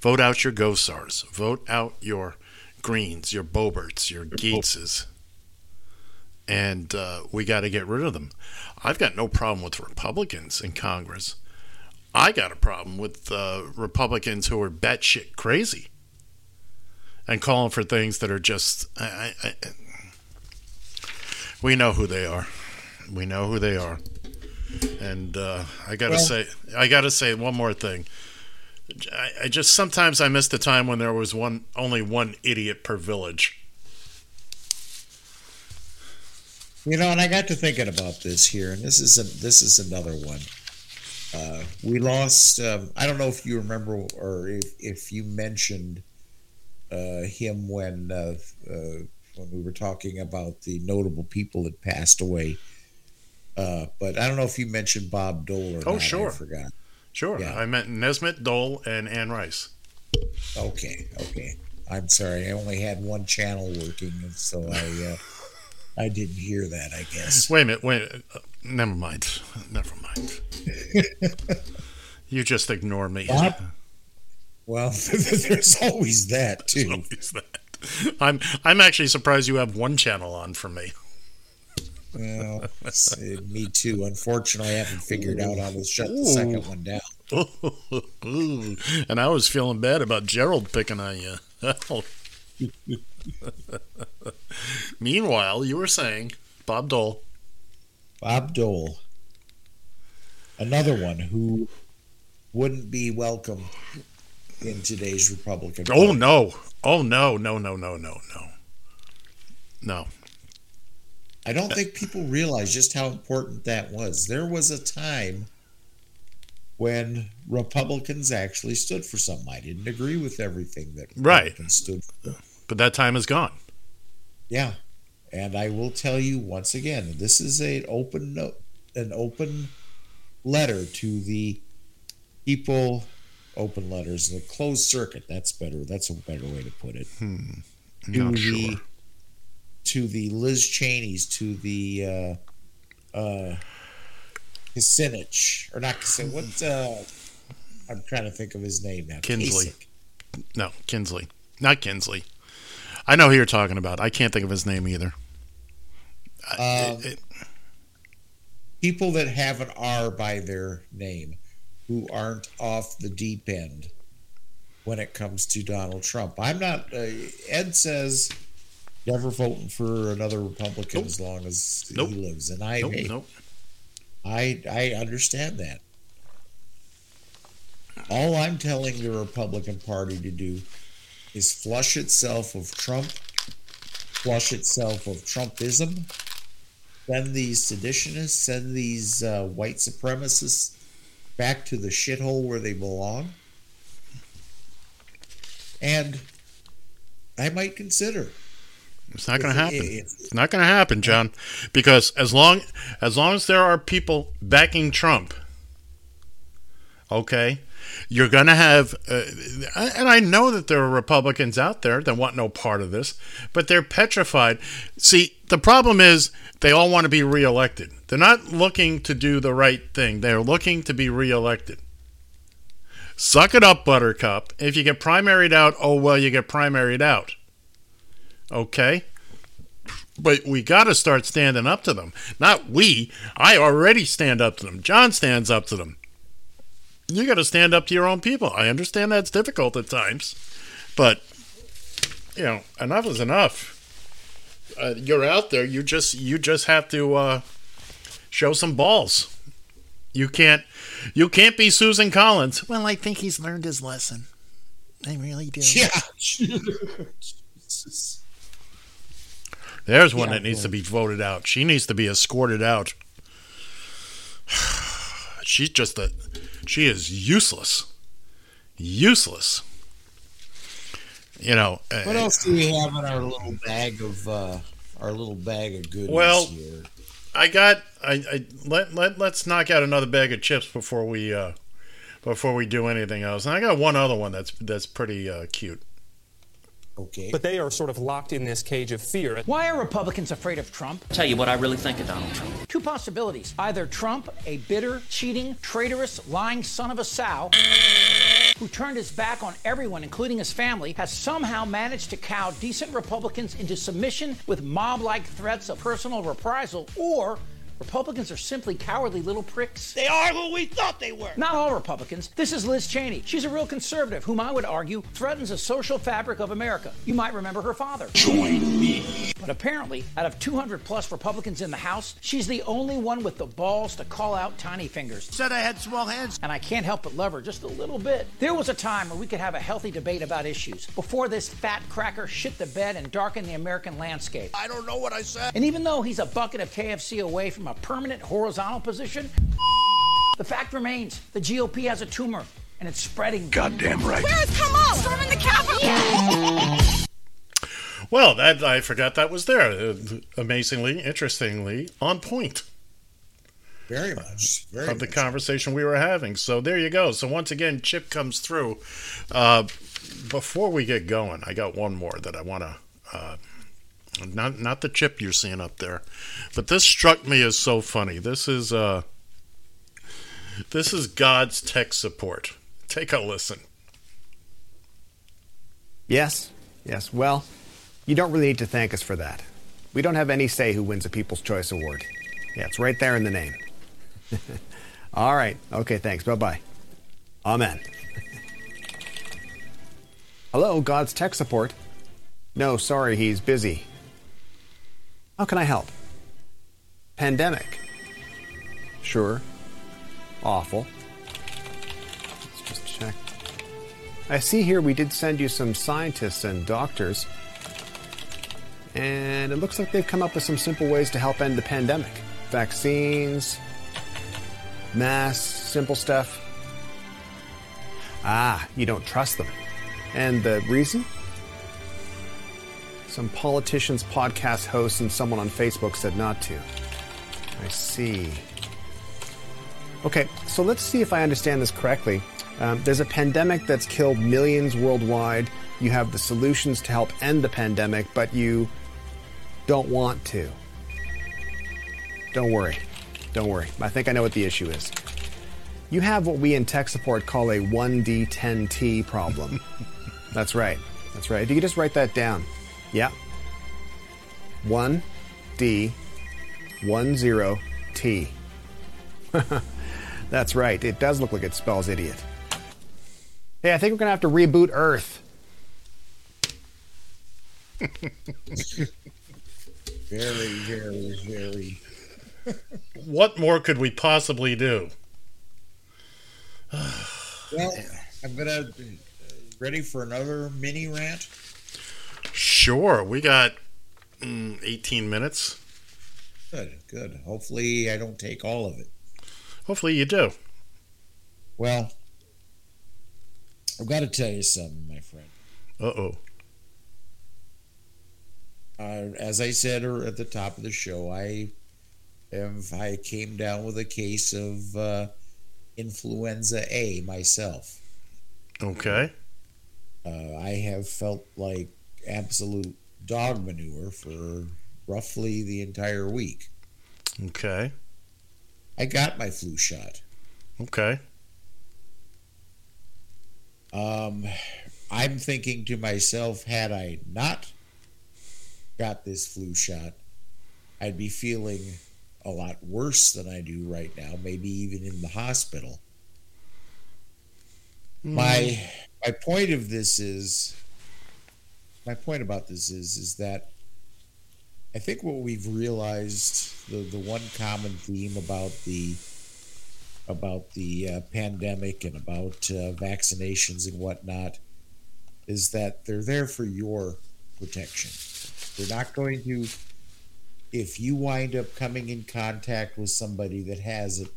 Vote out your Gosars. Vote out your Greenes, your Boeberts, your Gaetzes. And uh, we got to get rid of them. I've got no problem with Republicans in Congress. I got a problem with uh, Republicans who are batshit crazy and calling for things that are just. I, I, I, we know who they are. We know who they are. And uh, I gotta well, say, I gotta say one more thing. I, I just sometimes I miss the time when there was one only one idiot per village. You know, and I got to thinking about this here, and this is a, this is another one. Uh, we lost. Um, I don't know if you remember or if, if you mentioned uh, him when uh, uh when we were talking about the notable people that passed away. Uh, but I don't know if you mentioned Bob Dole or oh, not. sure. I forgot. Sure. Yeah. I meant Nesmith, Dole, and Anne Rice. Okay. Okay. I'm sorry. I only had one channel working, and so I uh, I didn't hear that. I guess. Wait a minute. Wait. Uh, never mind. Never mind. you just ignore me. Bob? Well, there's always that too. Always that. I'm I'm actually surprised you have one channel on for me. Well, me too. Unfortunately, I haven't figured out how to shut the second one down. and I was feeling bad about Gerald picking on you. Meanwhile, you were saying Bob Dole. Bob Dole, another one who wouldn't be welcome in today's Republican. Oh no! Oh no! No! No! No! No! No! No. I don't think people realize just how important that was. There was a time when Republicans actually stood for something. I didn't agree with everything that right. Stood for. But that time is gone. Yeah. And I will tell you once again, this is an open note, an open letter to the people, open letters, the closed circuit. That's better. That's a better way to put it. Hmm. Not sure. To the Liz Cheney's, to the uh, uh, Kucinich, or not Kucinich. What? Uh, I'm trying to think of his name now. Kinsley. Kasich. No, Kinsley. Not Kinsley. I know who you're talking about. I can't think of his name either. Uh, Um, it- it- people that have an R by their name who aren't off the deep end when it comes to Donald Trump. I'm not, uh, Ed says never voting for another Republican as long as Nope. he lives. And I, Nope, hey, nope. I, I understand that. All I'm telling the Republican Party to do is flush itself of Trump, flush itself of Trumpism, send these seditionists, send these uh, white supremacists back to the shithole where they belong. And I might consider. It's not going to happen. It's not going to happen, John, because as long as long as there are people backing Trump, okay, you're going to have, uh, and I know that there are Republicans out there that want no part of this, but they're petrified. See, the problem is they all want to be reelected. They're not looking to do the right thing. They're looking to be reelected. Suck it up, Buttercup. If you get primaried out, oh well, you get primaried out. Okay? But we got to start standing up to them. Not we. I already stand up to them. John stands up to them. You got to stand up to your own people. I understand that's difficult at times, but you know, enough is enough. Uh, you're out there. You just you just have to uh, show some balls. You can't you can't be Susan Collins. Well, I think he's learned his lesson. I really do. Yeah. There's one Yeah, that needs well- to be voted out. She needs to be escorted out. She's just a. She is useless. Useless. You know. uh, What else do we have in our little bag of uh, our little bag of goodies Well, here? I got. I, I let let let's knock out another bag of chips before we uh, before we do anything else. And I got one other one that's that's pretty uh, cute. Okay. But they are sort of locked in this cage of fear. Why are Republicans afraid of Trump? Tell you what I really think of Donald Trump. Two possibilities. Either Trump, a bitter, cheating, traitorous, lying son of a sow, who turned his back on everyone, including his family, has somehow managed to cow decent Republicans into submission with mob like threats of personal reprisal, or Republicans are simply cowardly little pricks. They are who we thought they were. Not all Republicans. This is Liz Cheney. She's a real conservative whom I would argue threatens the social fabric of America. You might remember her father. Join me. But apparently, out of 200 plus Republicans in the House, she's the only one with the balls to call out tiny fingers. Said I had small hands. And I can't help but love her just a little bit. There was a time where we could have a healthy debate about issues before this fat cracker shit the bed and darkened the American landscape. I don't know what I said. And even though he's a bucket of KFC away from a permanent horizontal position, the fact remains the GOP has a tumor and it's spreading. Goddamn right. Where's Kamala? Storming the Capitol. Well, that I forgot that was there. Uh, amazingly, interestingly, on point. Very much. Very of the much. conversation we were having. So there you go. So once again, Chip comes through. Uh, before we get going, I got one more that I want to. Uh, not not the chip you're seeing up there, but this struck me as so funny. This is uh, this is God's tech support. Take a listen. Yes, yes. Well, you don't really need to thank us for that. We don't have any say who wins a People's Choice Award. Yeah, it's right there in the name. All right. Okay, thanks. Bye bye. Amen. Hello, God's tech support. No, sorry, he's busy. How can I help? Pandemic. Sure. Awful. Let's just check. I see here we did send you some scientists and doctors. And it looks like they've come up with some simple ways to help end the pandemic vaccines, masks, simple stuff. Ah, you don't trust them. And the reason? Some politicians, podcast hosts, and someone on Facebook said not to. I see. Okay, so let's see if I understand this correctly. Um, there's a pandemic that's killed millions worldwide. You have the solutions to help end the pandemic, but you don't want to. Don't worry. Don't worry. I think I know what the issue is. You have what we in tech support call a 1D10T problem. That's right. That's right. If you could just write that down. Yeah. 1D 10T. That's right. It does look like it spells idiot. Hey, I think we're going to have to reboot Earth. very, very, very. what more could we possibly do? well, I'm gonna uh, ready for another mini rant. Sure, we got mm, 18 minutes. Good, good. Hopefully, I don't take all of it. Hopefully, you do. Well, I've got to tell you something, my friend. Uh-oh. Uh, as I said at the top of the show, I have I came down with a case of uh, influenza A myself. Okay. Uh, I have felt like absolute dog manure for roughly the entire week. Okay. I got my flu shot. Okay. Um, I'm thinking to myself, had I not got this flu shot, I'd be feeling a lot worse than I do right now, maybe even in the hospital. Mm. My my point of this is my point about this is is that I think what we've realized the the one common theme about the about the uh, pandemic and about uh, vaccinations and whatnot is that they're there for your protection. They're not going to if you wind up coming in contact with somebody that has it,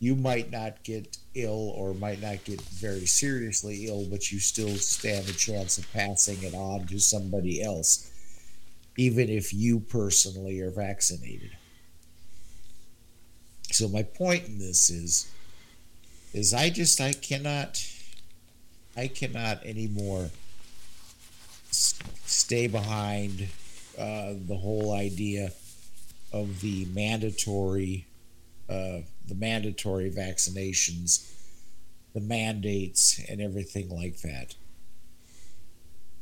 you might not get ill or might not get very seriously ill, but you still stand a chance of passing it on to somebody else, even if you personally are vaccinated. So my point in this is is I just I cannot I cannot anymore stay behind uh, the whole idea of the mandatory uh, the mandatory vaccinations, the mandates, and everything like that.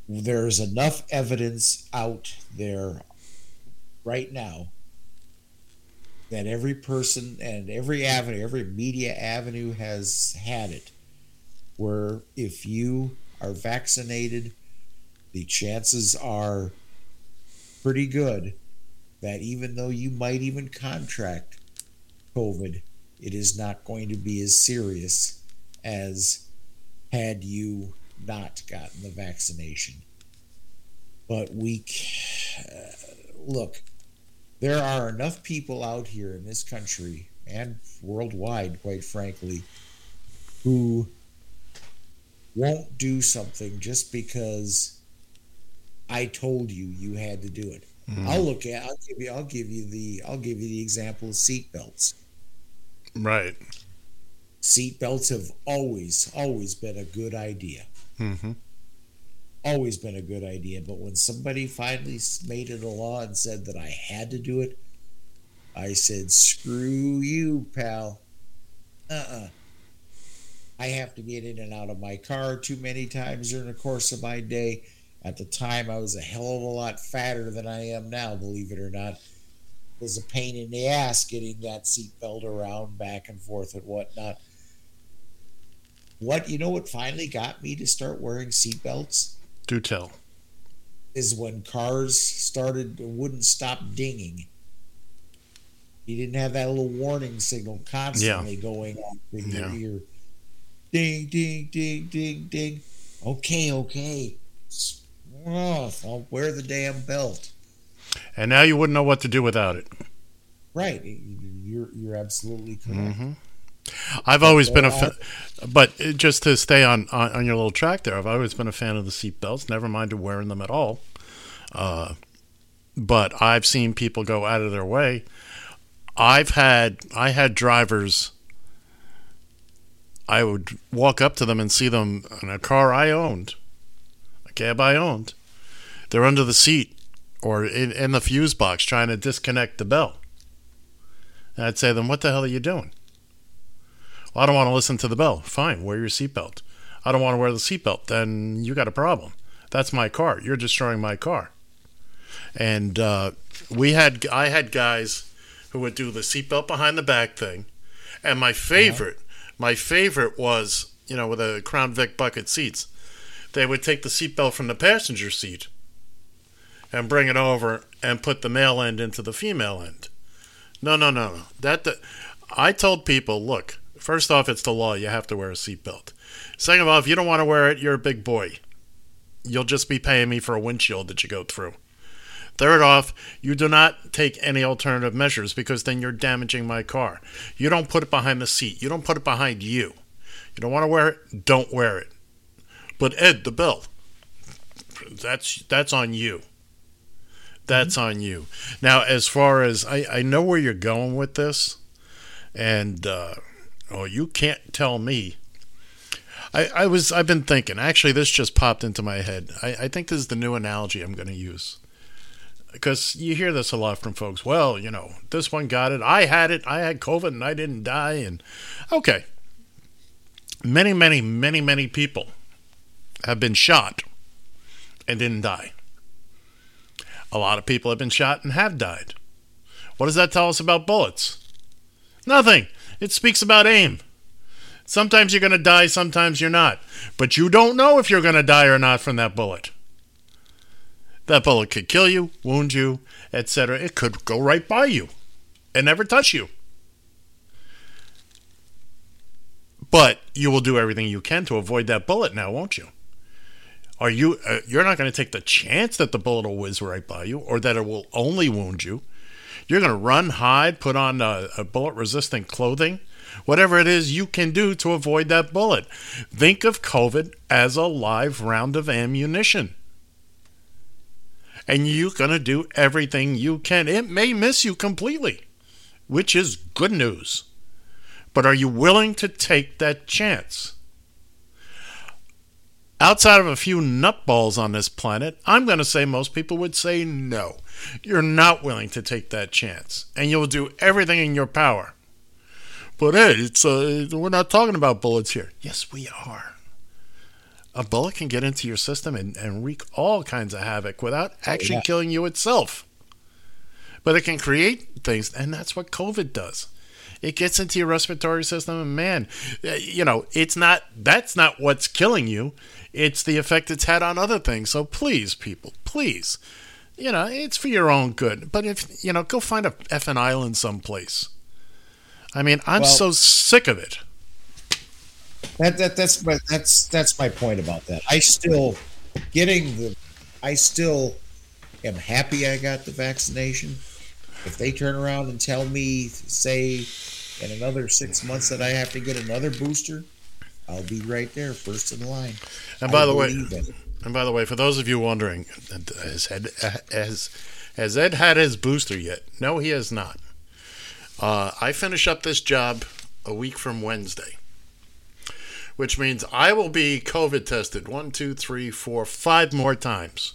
There's enough evidence out there right now that every person and every avenue, every media avenue has had it, where if you are vaccinated, the chances are pretty good that even though you might even contract COVID, it is not going to be as serious as had you not gotten the vaccination. But we uh, look, there are enough people out here in this country and worldwide, quite frankly, who won't do something just because I told you you had to do it. Mm. I'll look at. I'll give you. I'll give you the. I'll give you the example of seatbelts. Right. Seatbelts have always, always been a good idea. Mm-hmm. Always been a good idea. But when somebody finally made it a law and said that I had to do it, I said, "Screw you, pal." Uh-uh. I have to get in and out of my car too many times during the course of my day at the time, I was a hell of a lot fatter than I am now, believe it or not. Was a pain in the ass getting that seatbelt around back and forth and whatnot. What you know what finally got me to start wearing seatbelts? Do tell. Is when cars started wouldn't stop dinging. you didn't have that little warning signal constantly going on in Yeah. your ear. Ding, ding, ding, ding, ding. Okay, okay. Oh, I'll wear the damn belt. And now you wouldn't know what to do without it. Right. You're you're absolutely correct. hmm I've always been a, Well, fa- but uh, just to stay on, on on your little track there, I've always been a fan of the seat belts. Never minded wearing them at all. Uh, but I've seen people go out of their way. I've had I had drivers. I would walk up to them and see them in a car I owned, a cab I owned. They're under the seat or in, in the fuse box trying to disconnect the bell. And I'd say to them, "What the hell are you doing?" Well, I don't want to listen to the bell. Fine, wear your seatbelt. I don't want to wear the seatbelt. Then you got a problem. That's my car. You're destroying my car. And uh, we had, I had guys who would do the seatbelt behind the back thing, and my favorite, my favorite was, you know, with the Crown Vic bucket seats, they would take the seatbelt from the passenger seat and bring it over and put the male end into the female end. No, no, no, no. That, that I told people, look, first off, it's the law. You have to wear a seatbelt. Second of all, if you don't want to wear it, you're a big boy. You'll just be paying me for a windshield that you go through. Third off, you do not take any alternative measures because then you're damaging my car. You don't put it behind the seat. You don't put it behind you. You don't want to wear it? Don't wear it. But Ed, the bell. That's that's on you. That's on you. Now, as far as I, I know where you're going with this, and uh, oh, you can't tell me. I, I was I've been thinking. Actually, this just popped into my head. I, I think this is the new analogy I'm going to use because you hear this a lot from folks. Well, you know, this one got it. I had it. I had COVID and I didn't die. And okay, many, many, many, many people have been shot and didn't die. A lot of people have been shot and have died. What does that tell us about bullets? Nothing. It speaks about aim. Sometimes you're going to die, sometimes you're not. But you don't know if you're going to die or not from that bullet. That bullet could kill you, wound you, etc. It could go right by you and never touch you. But you will do everything you can to avoid that bullet now, won't you? Are you uh, you're not going to take the chance that the bullet will whiz right by you or that it will only wound you. You're going to run, hide, put on a, a bullet resistant clothing, whatever it is you can do to avoid that bullet. Think of COVID as a live round of ammunition and you're going to do everything you can. It may miss you completely, which is good news. But are you willing to take that chance? Outside of a few nutballs on this planet, I'm going to say most people would say no. You're not willing to take that chance, and you'll do everything in your power. But Ed, it's uh, we're not talking about bullets here. Yes, we are a bullet can get into your system and, and wreak all kinds of havoc without actually yeah. killing you itself. But it can create things, and that's what COVID does. It gets into your respiratory system, and man, uh, you know, it's not that's not what's killing you. It's the effect it's had on other things. So please, people, please, you know, it's for your own good. But if you know, go find a effing island someplace. I mean, I'm Well- so sick of it. That, that that's my that's that's my point about that. I still getting the I still am happy I got the vaccination. If they turn around and tell me, say, in another six months that I have to get another booster, I'll be right there, first in line. And by I the way, it. and by the way, for those of you wondering, has Ed has has Ed had his booster yet? No, he has not. Uh, I finish up this job a week from Wednesday, which means I will be COVID tested one, two, three, four, five more times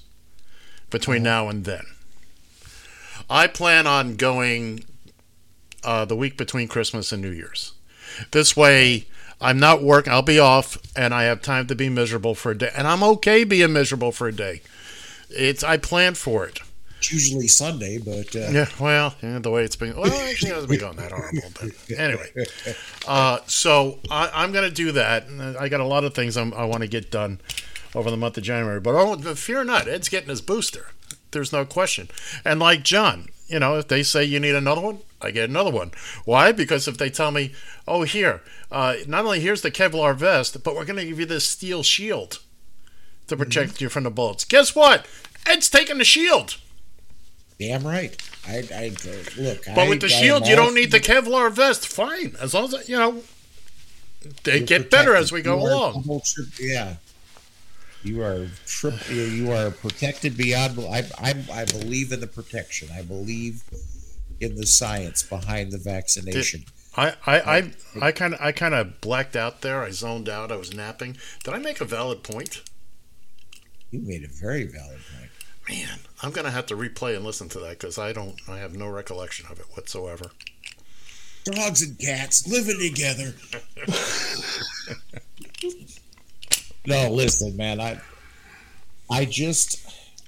between now and then. I plan on going uh, the week between Christmas and New Year's. This way, I'm not working. I'll be off, and I have time to be miserable for a day. And I'm okay being miserable for a day. It's I plan for it. It's usually Sunday, but uh, Yeah, well, yeah, the way it's been. Well, actually, it hasn't been going that horrible. But anyway, uh, so I, I'm going to do that. I got a lot of things I'm, I want to get done over the month of January. But oh, fear not, Ed's getting his booster. There's no question. And like John, you know, if they say you need another one, I get another one. Why? Because if they tell me, oh, here, uh, not only here's the Kevlar vest, but we're going to give you this steel shield to protect you from the bullets. Guess what? Ed's taking the shield. Damn right. I, I look. But with the shield, you don't need the Kevlar vest. Fine, as long as you know they get better as we go along. yeah. You are trip. You are protected beyond. I, I I believe in the protection. I believe in the science behind the vaccination. I I I I kind of I kind of blacked out there. I zoned out. I was napping. Did I make a valid point? You made a very valid point. Man, I'm gonna have to replay and listen to that because I don't. I have no recollection of it whatsoever. Dogs and cats living together. no, listen, man. I I just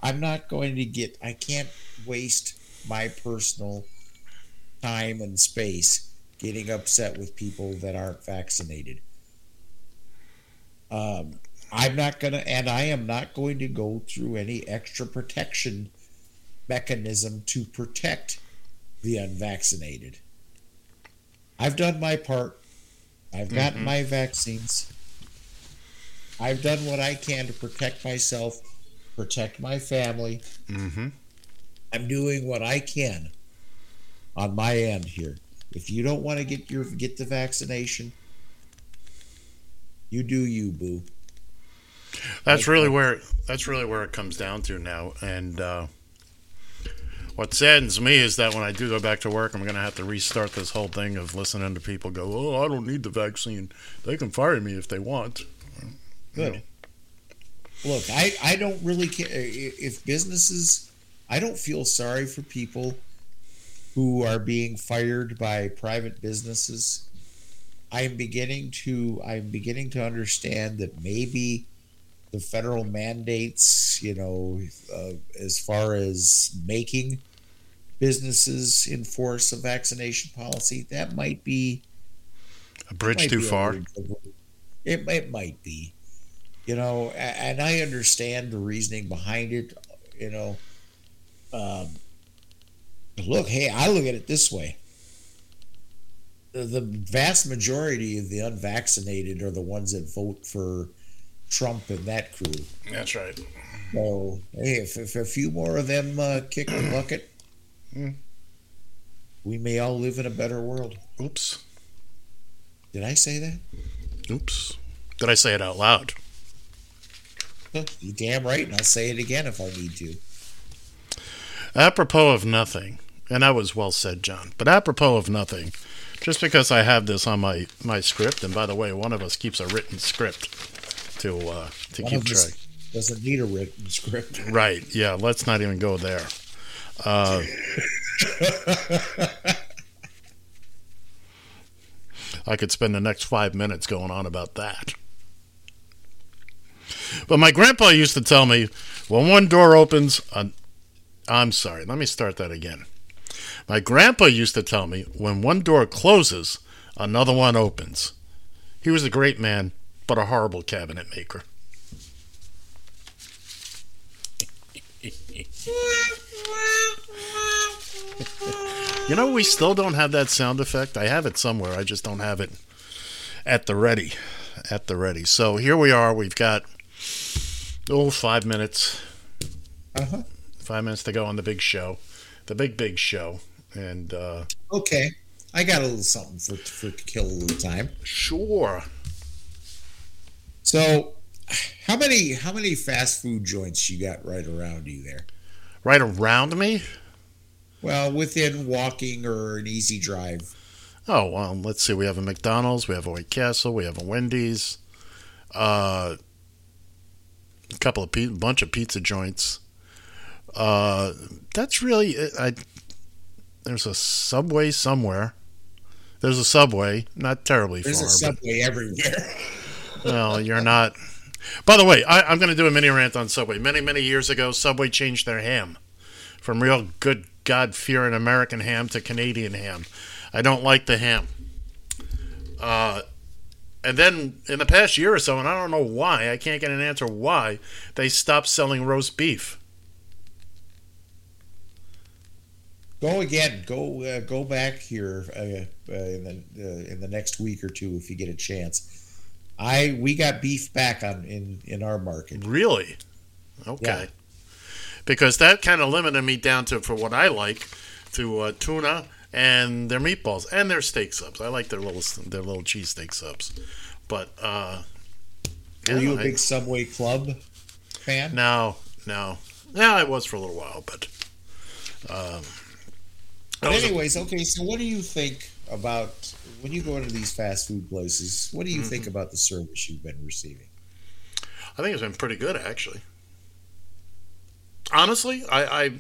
I'm not going to get. I can't waste my personal time and space getting upset with people that aren't vaccinated. Um, I'm not gonna, and I am not going to go through any extra protection mechanism to protect the unvaccinated. I've done my part. I've gotten Mhm. my vaccines. I've done what I can to protect myself, protect my family. Mm-hmm. I'm doing what I can on my end here. If you don't want to get your get the vaccination, you do you, boo. That's really where that's really where it comes down to now. And uh, what saddens me is that when I do go back to work, I'm going to have to restart this whole thing of listening to people go, "Oh, I don't need the vaccine. They can fire me if they want." Good. Look, I, I don't really care if businesses. I don't feel sorry for people who are being fired by private businesses. I'm beginning to I'm beginning to understand that maybe the federal mandates, you know, uh, as far as making businesses enforce a vaccination policy, that might be A bridge too far. It, it might be, you know, and I understand the reasoning behind it. You know, um, look, hey, I look at it this way: the, the vast majority of the unvaccinated are the ones that vote for Trump and that crew. That's right. So, hey, if, if a few more of them uh, kick the bucket, we may all live in a better world. Oops. Did I say that? Oops. Did I say it out loud? You damn right, and I'll say it again if I need to. Apropos of nothing, and that was well said, John. But apropos of nothing, just because I have this on my my script, and by the way, one of us keeps a written script to uh, to One keep track. Doesn't need a written script. Right? Yeah. Let's not even go there. Uh, I could spend the next five minutes going on about that. But my grandpa used to tell me when one door opens, an- I'm sorry, let me start that again. My grandpa used to tell me when one door closes, another one opens. He was a great man, but a horrible cabinet maker. You know, we still don't have that sound effect. I have it somewhere. I just don't have it at the ready. At the ready. So here we are. We've got oh five minutes. Uh-huh. Five minutes to go on the big show, the big big show, and uh, Okay, I got a little something for for to kill a little time. Sure. So, how many how many fast food joints you got right around you there? right around me. Well, within walking or an easy drive. Oh well, let's see. We have a McDonald's, we have a White Castle, we have a Wendy's, uh, a couple of pe- bunch of pizza joints. Uh, that's really it. I. There's a Subway somewhere. There's a Subway, not terribly There's far. There's a subway everywhere. well, you're not. By the way, I, I'm going to do a mini rant on Subway. Many, many years ago, Subway changed their ham from real good God fearing American ham to Canadian ham. I don't like the ham. Uh, and then in the past year or so, and I don't know why, I can't get an answer why, they stopped selling roast beef. go again. Go uh, go back here uh, uh, in the uh, in the next week or two if you get a chance. I we got beef back on in in our market. Really? Okay. Because that kind of limited me down to for what I like to uh, tuna and their meatballs and their steak subs. I like their little their little cheesesteak subs. But uh Are you a big Subway Club fan? No, no. Yeah, I was for a little while, but um But was a- anyways, okay. So, what do you think about when you go into these fast food places? What do you Mm-hmm. think about the service you've been receiving? I think it's been pretty good actually. Honestly, I I,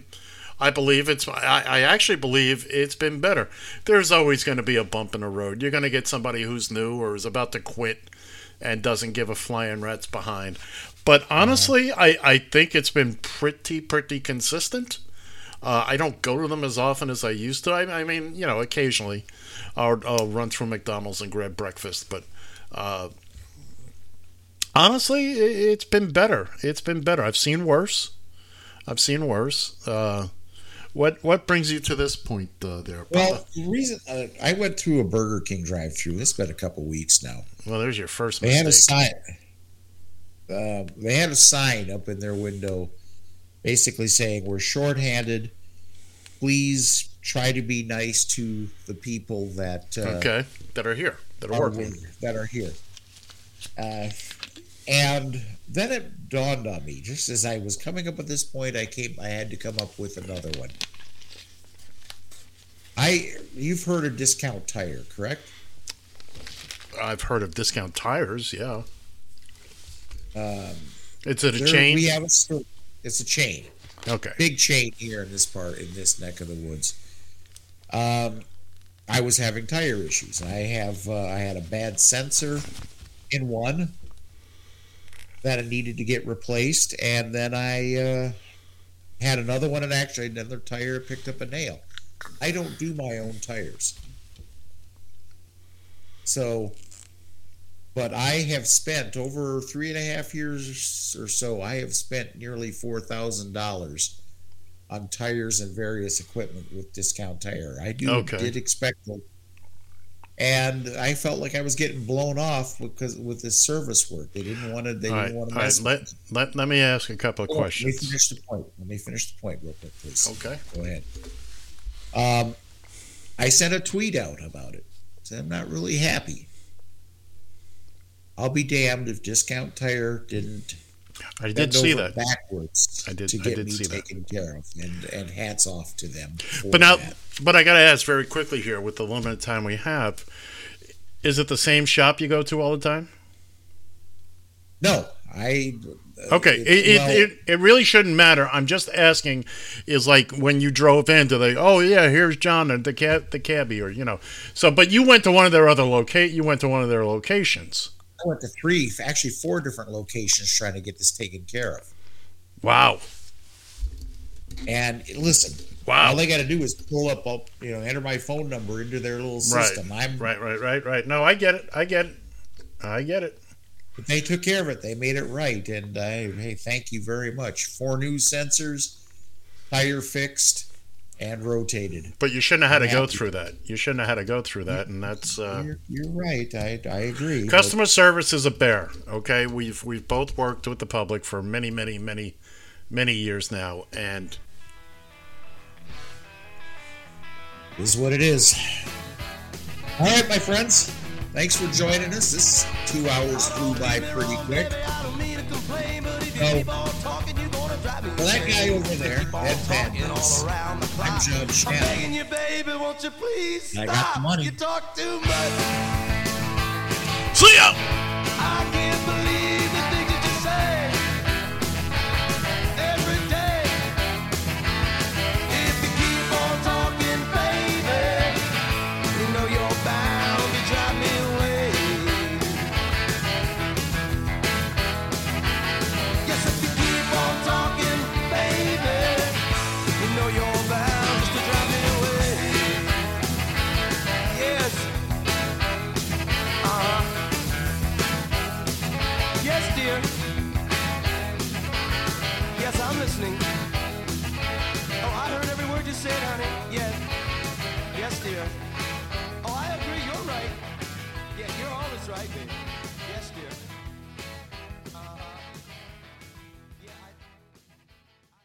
I believe it's I, I actually believe it's been better. There's always going to be a bump in the road. You're going to get somebody who's new or is about to quit and doesn't give a flying rat's behind. But honestly, I, I think it's been pretty pretty consistent. Uh, I don't go to them as often as I used to. I, I mean, you know, occasionally I'll, I'll run through McDonald's and grab breakfast, but uh, honestly, i- it's been better. It's been better. I've seen worse. I've seen worse. Uh, what what brings you to this point uh, there? Well, the reason uh, I went through a Burger King drive-through. It's been a couple weeks now. well, there's your first They had a sign. Uh, they had a sign up in their window, basically saying, "We're shorthanded. Please try to be nice to the people that uh, okay, that are here, that are are working. that are here." Uh, and then it dawned on me, just as I was coming up with this point, I came, I had to come up with another one. I, you've heard of Discount Tire, correct? I've heard of discount tires. Yeah, Um, it's a there- chain? We have a store. It's a chain. Okay. Big chain here in this part, in this neck of the woods. Um, I was having tire issues. I have, uh, I had a bad sensor in one that it needed to get replaced, and then I uh, had another one, and actually another tire picked up a nail. I don't do my own tires, so. But I have spent over three and a half years or so. I have spent nearly four thousand dollars on tires and various equipment with Discount Tire. I do Okay. did expect and I felt like I was getting blown off because with this service work. They didn't want to. They all right, didn't want to all right. Let, let let me ask a couple of Hold on, Let me questions. finish the point. Let me finish the point real quick, please. Okay. Go ahead. Um, I sent a tweet out about it. Said I'm not really happy. I'll be damned if Discount Tire didn't. I did see that. Backwards I did- to I did me see that. taken care of, and and hats off to them. But now, that. but I got to ask very quickly here with the limited time we have. Is it the same shop you go to all the time? no, I. Uh, okay, it- it, it, well- it, it really shouldn't matter. I'm just asking, is like when you drove in, do they? Oh yeah, here's John and the cab, the cabbie, or you know. So, but you went to one of their other locate. You went to one of their locations. Went to three, actually four different locations trying to get this taken care of. Wow. And listen, Wow. all they got to do is pull up, up, you know, enter my phone number into their little system. Right. I'm right. Right. Right. Right. No, I get it. I get it. I get it. But They took care of it. They made it right, and uh, I hey, thank you very much. Four new sensors, tire fixed, and rotated. But you shouldn't have had to go through that. You shouldn't have had to go through that, and that's uh, You're, you're right. I I agree. but- Customer service is a bear. Okay, we've we've both worked with the public for many, many, many, many years now, and is what it is. All right, my friends. Thanks for joining us. This two hours flew by pretty quick. So, well, that guy over there, Ed Van Ness, I'm John Shannon. I got the money. See ya! I can't believe the